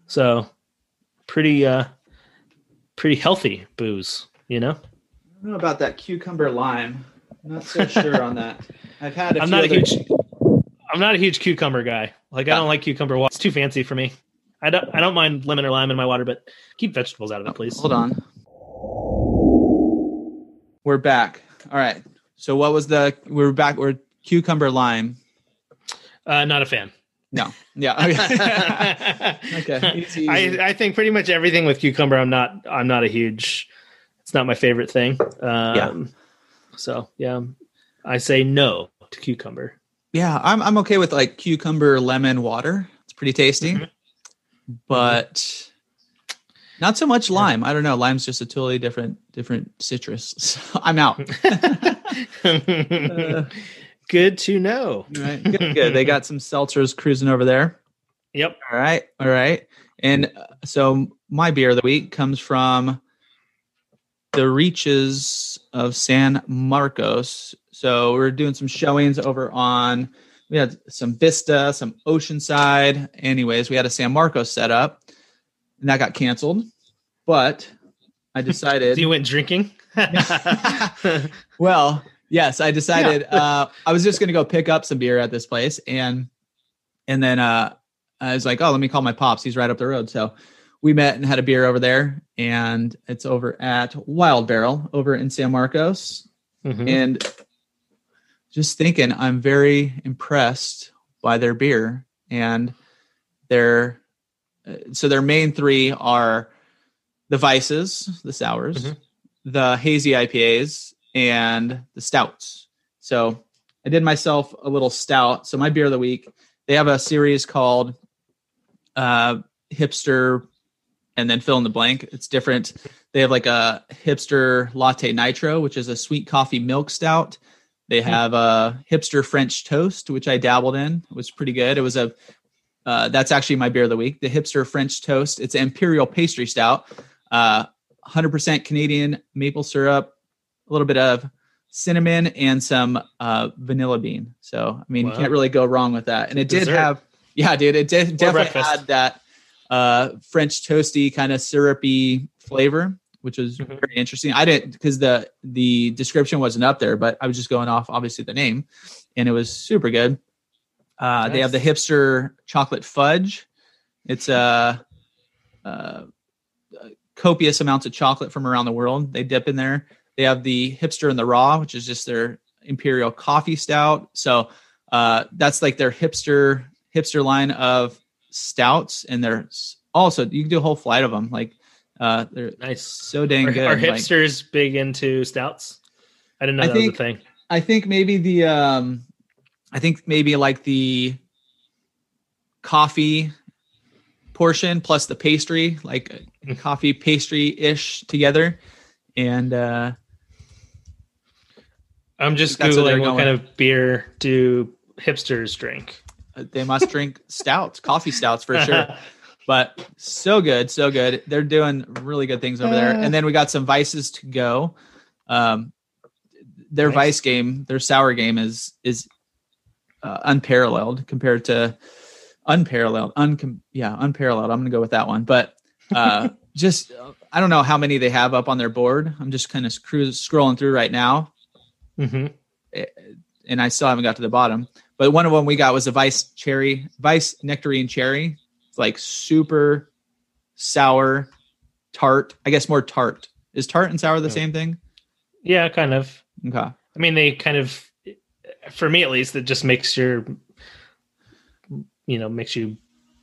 A: so pretty uh pretty healthy booze you know
B: I don't know about that cucumber lime. I'm not so sure on that. <laughs> I've had. A
A: i'm
B: few
A: not a huge i'm not a huge cucumber guy like i don't like cucumber water it's too fancy for me i don't i don't mind lemon or lime in my water but keep vegetables out of it please
B: Hold on. We're back. All right. So what was the? We're back. We're cucumber lime.
A: uh not a fan
B: No. Yeah. <laughs> Okay. Okay. <laughs> Easy, easy.
A: I, I think pretty much everything with cucumber i'm not i'm not a huge it's not my favorite thing um so yeah i say no to cucumber
B: yeah. I'm I'm okay with like cucumber lemon water. It's pretty tasty,
A: Mhm.
B: but not so much lime. I don't know. Lime's just a totally different different citrus. So <laughs> I'm out. Uh,
A: good to know
B: All right. <laughs> Good. Good. They got some seltzers cruising over there.
A: yep
B: All right. All right. And uh, so my beer of the week comes from the reaches of San Marcos. So we're doing some showings over on we had some Vista, some Oceanside. Anyways, we had a San Marcos set up and that got canceled. But I <laughs> decided
A: you went drinking <laughs>
B: well, yes, I decided <laughs> uh, I was just going to go pick up some beer at this place, and and then uh, I was like, oh, let me call my pops. He's right up the road, so we met and had a beer over there, and it's over at Wild Barrel over in San Marcos,
A: Mhm.
B: and just thinking, I'm very impressed by their beer and their uh, so their main three are the vices, the sours,
A: Mhm.
B: the hazy IPAs, and the stouts. So I did myself a little stout. So my beer of the week, they have a series called uh, hipster, and then fill in the blank. It's different. They have like a hipster latte nitro, which is a sweet coffee milk stout. They have a hipster French toast, which I dabbled in. It was pretty good. It was a uh, that's actually my beer of the week. The hipster French toast. It's an imperial pastry stout, uh, 100% Canadian maple syrup, a little bit of cinnamon, and some uh, vanilla bean. So I mean,
A: Wow.
B: you can't really go wrong with that. And it did have, yeah, dude, it did definitely had that uh, French toasty kind of syrupy flavor, which was
A: Mhm.
B: very interesting. I didn't because the the description wasn't up there, but I was just going off obviously the name, and it was super good. Uh, They have the hipster chocolate fudge. It's a, uh, copious amounts of chocolate from around the world. They dip in there. They have the hipster and the raw, which is just their imperial coffee stout. So uh, that's like their hipster hipster line of stouts, and they're also you can do a whole flight of them. Like uh, they're
A: Nice.
B: so dang
A: Are,
B: good.
A: are
B: Like,
A: hipsters big into stouts? I didn't know
B: I
A: that
B: think-
A: was a thing.
B: I think maybe the um, I think maybe like the coffee portion plus the pastry, like coffee pastry ish together, and uh,
A: I'm just
B: That's where they're
A: googling what
B: going.
A: kind of beer do hipsters drink.
B: they must drink <laughs> stouts, coffee stouts for sure. <laughs> but so good, so good. They're doing really good things over there. And then we got some vices to go. Um, their
A: Nice.
B: vice game, their sour game is is uh, unparalleled compared to unparalleled, uncom- yeah, unparalleled. I'm gonna go with that one. But uh, <laughs> just I don't know how many they have up on their board. I'm just kind of cruise scrolling through right now
A: hmm
B: and I still haven't got to the bottom. But one of them we got was a Vice cherry, Vice nectarine cherry. It's like super sour, tart. I guess more tart. Is tart and sour the
A: Yeah.
B: same thing?
A: Yeah, kind of.
B: Okay.
A: I mean, they kind of, for me at least, it just makes your, you know, makes you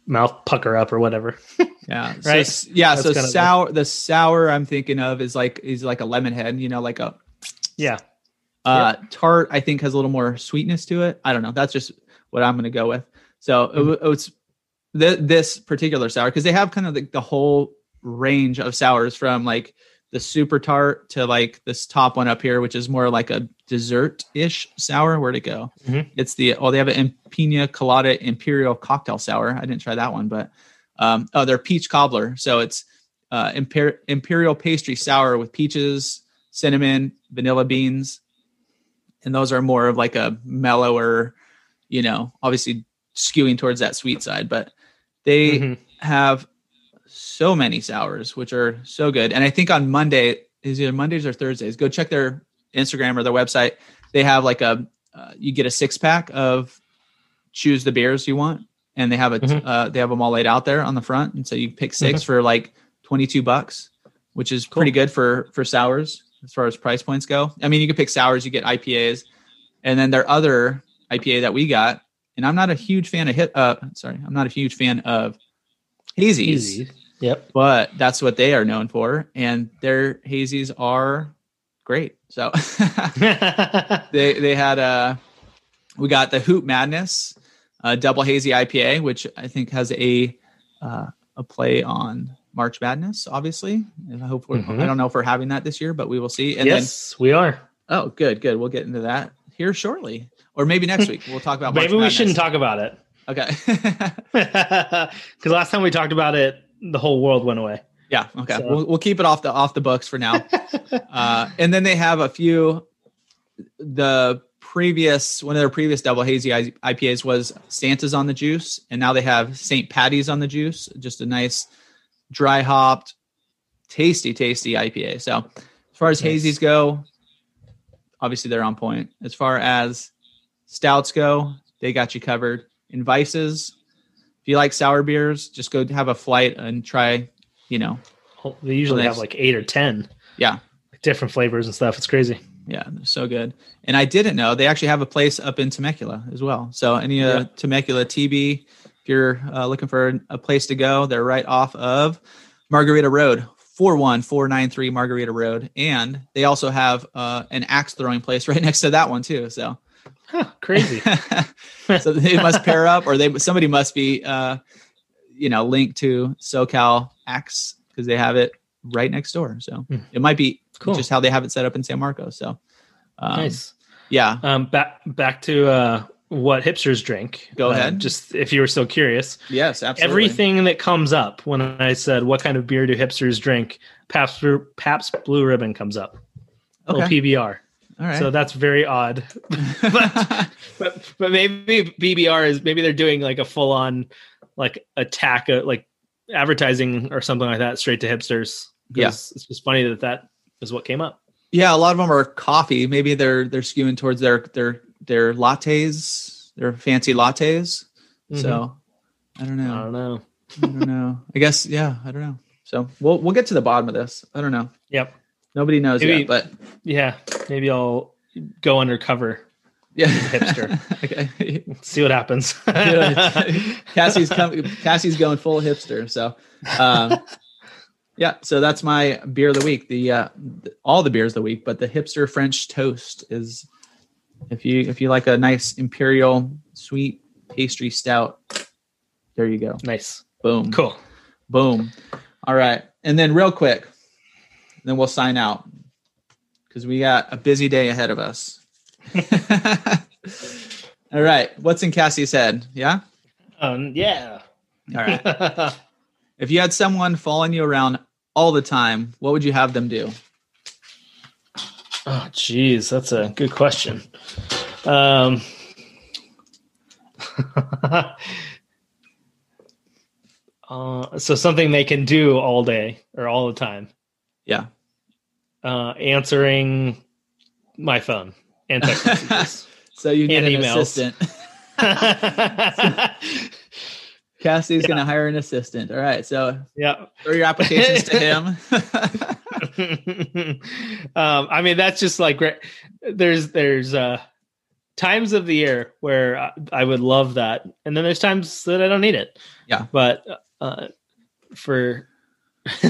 A: mouth pucker up or whatever. <laughs>
B: Yeah.
A: Right.
B: s- yeah.
A: That's
B: so
A: kind of the-
B: sour. The sour I'm thinking of is like is like a lemon head. You know, like a
A: Yeah.
B: Uh, tart. I think has a little more sweetness to it. I don't know. That's just what I'm going to go with. So
A: Mm-hmm.
B: w- it's th- this particular sour because they have kind of the, the whole range of sours from like the super tart to like this top one up here, which is more like a dessert ish sour. Where'd it go?
A: Mhm.
B: It's the oh they have an Pina Colada Imperial Cocktail Sour. I didn't try that one, but um, oh they're peach cobbler. So it's uh, imper- imperial pastry sour with peaches, cinnamon, vanilla beans, and those are more of like a mellower, you know, obviously skewing towards that sweet side. But they
A: Mhm.
B: have so many sours, which are so good. And I think on Monday is either Mondays or Thursdays. Go check their Instagram or their website. They have like a uh, you get a six pack of choose the beers you want, and they have a
A: Mhm.
B: uh, they have them all laid out there on the front, and so you pick 6 for like twenty two bucks, which is pretty good for for sours as far as price points go. I mean, you can pick sours, you get IPAs, and then their other IPA that we got. And I'm not a huge fan of hit. Uh, sorry, I'm not a huge fan of hazies
A: Easy. Yep.
B: but that's what they are known for and their hazies are great so <laughs> they they had uh we got the hoop madness double hazy ipa which i think has a uh a play on march madness obviously and i hope we're,
A: Mhm.
B: i don't know if we're having that this year but we will see and
A: yes, we are.
B: oh good good we'll get into that here shortly or maybe next week we'll talk about <laughs> March
A: Maybe we
B: Madness.
A: shouldn't talk about it
B: okay <laughs> <laughs>
A: because last time we talked about it, the whole world went away.
B: Yeah. Okay.
A: So-
B: We'll, we'll keep it off the off the books for now. uh, and then they have a few. The previous one of their previous double hazy IPAs was Santa's on the juice, and now they have St. Patty's on the juice. Just a nice dry hopped, tasty, tasty IPA. So as far as
A: Nice.
B: hazies go, obviously they're on point. As far as stouts go, they got you covered. In vices, if you like sour beers, just go have a flight and try. You know,
A: They usually have like eight or ten
B: yeah,
A: different flavors and stuff. It's crazy.
B: Yeah, they're so good. And I didn't know they actually have a place up in Temecula as well. So any uh,
A: Yeah.
B: Temecula TB, if you're uh, looking for a place to go, they're right off of Margarita Road, four one four nine three Margarita Road, and they also have uh, an axe throwing place <laughs> right next to that one too. So
A: Huh, crazy. <laughs>
B: so they must pair up, or they somebody must be uh, you know linked to SoCal Axe because they have it right next door. So
A: Hmm.
B: it might be
A: Cool.
B: just how they have it set up in San Marcos. So um,
A: nice.
B: yeah.
A: Um, back back to uh, what hipsters drink.
B: Go
A: Uh,
B: ahead.
A: Just if you were still curious,
B: Yes, absolutely.
A: everything that comes up when I said what kind of beer do hipsters drink, Pabst, Pabst Blue Ribbon comes up. Little
B: Okay.
A: PBR.
B: All right.
A: So that's very odd. <laughs> but, but but maybe PBR is maybe they're doing like a full on like attack uh, like advertising or something like that straight to hipsters. 'Cause
B: Yeah.
A: it's just funny that that is what came up.
B: yeah, a lot of them are coffee. Maybe they're they're skewing towards their their their lattes. their fancy lattes.
A: Mhm.
B: So I don't know.
A: I don't know.
B: I don't know. I guess yeah. I don't know. So we'll we'll get to the bottom of this. I don't know.
A: Yep.
B: Nobody knows
A: Maybe-
B: yet, but
A: Yeah. Maybe I'll go undercover.
B: yeah,
A: hipster. <laughs>
B: okay.
A: See what happens. <laughs>
B: Cassie's com- Cassie's going full hipster. So, um, yeah. So that's my beer of the week. The uh, all the beers of the week, but the hipster French toast is if you if you like a nice imperial sweet pastry stout. There you go.
A: nice.
B: Boom.
A: Cool.
B: Boom. All right. And then real quick, then we'll sign out because we got a busy day ahead of us. <laughs> All right. What's in Cassie's head? Yeah.
A: Um, yeah.
B: All right. <laughs> If you had someone following you around all the time, what would you have them do?
A: Oh, geez, that's a good question. Um, <laughs> uh, so something they can do all day or all the time.
B: Yeah.
A: Uh, answering my phone and text <laughs> messages.
B: So you need
A: And
B: an
A: emails.
B: assistant. <laughs> Cassie's going to hire an assistant. All right. So
A: yeah.
B: throw your applications to him. <laughs>
A: um, I mean, that's just like. There's there's uh, times of the year where I, I would love that, and then there's times that I don't need it.
B: Yeah.
A: but uh, for <laughs>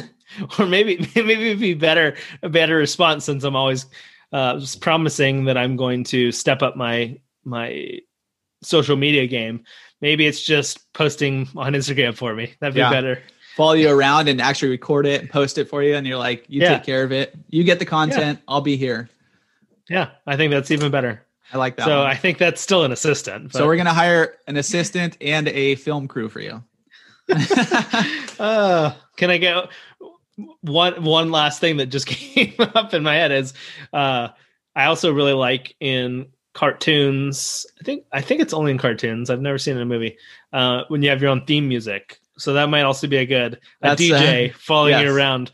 A: or maybe <laughs> maybe it'd be better a better response since I'm always uh, promising that I'm going to step up my my social media game. Maybe it's just posting on Instagram for me. That'd be
B: Yeah.
A: better.
B: Follow you around and actually record it and post it for you. And you're like, you
A: Yeah.
B: take care of it. You get the content. I'll be here.
A: Yeah, I think that's even better.
B: I like that.
A: so
B: one.
A: I think that's still an assistant.
B: so we're going to hire an assistant and a film crew for you. <laughs>
A: uh, can I go one one last thing that just <laughs> came up in my head is uh, I also really like in cartoons. I think I think it's only in cartoons. I've never seen it in a movie. Uh, when you have your own theme music, so that might also be a good a
B: That's,
A: DJ
B: uh,
A: following you around,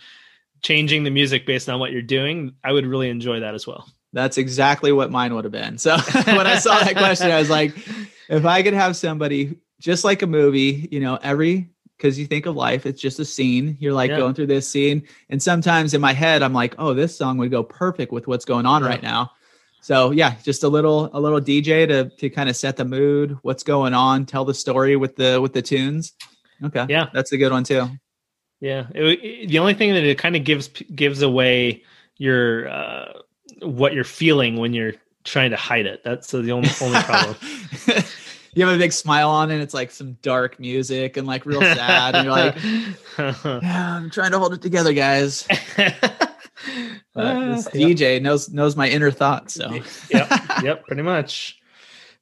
A: changing the music based on what you're doing. I would really enjoy that as well.
B: That's exactly what mine would have been. So <laughs> when I saw that question, I was like, if I could have somebody just like a movie, you know, every because you think of life, it's just a scene. You're like
A: Yeah.
B: going through this scene, and sometimes in my head, I'm like, oh, this song would go perfect with what's going on
A: Yeah.
B: right now. So yeah, just a little a little DJ to to kind of set the mood, what's going on, tell the story with the with the tunes. Okay,
A: Yeah.
B: that's a good one too.
A: Yeah, it, it- the only thing that it kind of gives gives away your uh, what you're feeling when you're trying to hide it. That's the only only problem. <laughs>
B: you have a big smile on, and it's like some dark music and like real sad, and you're like, <laughs> yeah, I'm trying to hold it together, guys.
A: Uh, yep.
B: DJ knows knows my inner thoughts. So
A: yep, yep, pretty much.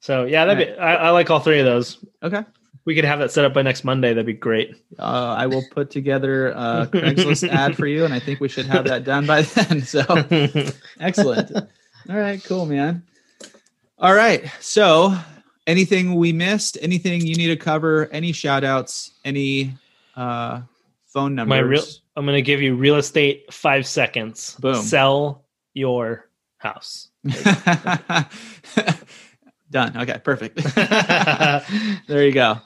A: So yeah, that'd be. I, I like all three of those.
B: okay,
A: We could have that set up by next Monday. That'd be great.
B: uh, I will put together a Craigslist <laughs> ad for you, and I think we should have that done by <laughs> then. So <laughs> excellent. All right, cool, man. All right, so anything we missed? Anything you need to cover? Any shout outs? Any uh, phone numbers?
A: My real. I'm going to give you real estate five seconds.
B: Boom.
A: Sell your house.
B: Done. Okay, perfect. <laughs> <laughs> there you go.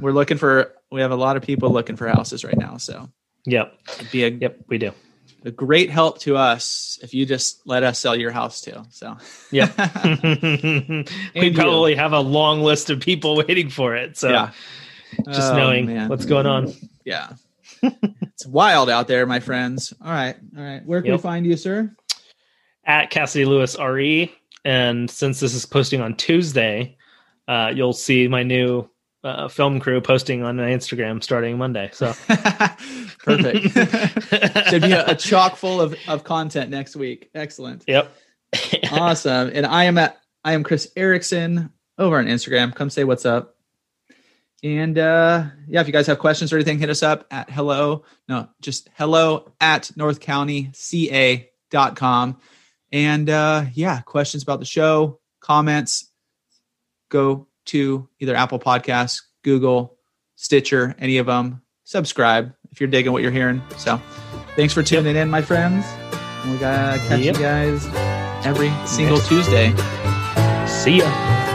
B: We're looking for. We have a lot of people looking for houses right now, so
A: Yep.
B: it'd be a,
A: Yep. We do.
B: a great help to us if you just let us sell your house too. So
A: Yep. <laughs> we
B: you.
A: probably have a long list of people waiting for it. So
B: yeah,
A: just
B: Oh,
A: knowing
B: man.
A: what's going on.
B: yeah, it's wild out there, my friends. All right, all right. Where can
A: Yep.
B: we find you, sir?
A: At Cassidy Lewis RE. And since this is posting on Tuesday, uh, you'll see my new uh, film crew posting on my Instagram starting Monday. So <laughs>
B: perfect. <laughs> Should be a, a chock full of, of content next week. Excellent.
A: yep. <laughs>
B: awesome. And I am at I am Chris Erickson over on Instagram. Come say what's up. And uh yeah, if you guys have questions or anything, hit us up at hello. No, just hello at northcountyca.com. And uh yeah, questions about the show, comments, go to either Apple Podcasts, Google, Stitcher, any of them. Subscribe if you're digging what you're hearing. So thanks for tuning in, my friends. And we gotta catch
A: Yep.
B: you guys every single Tuesday.
A: See ya.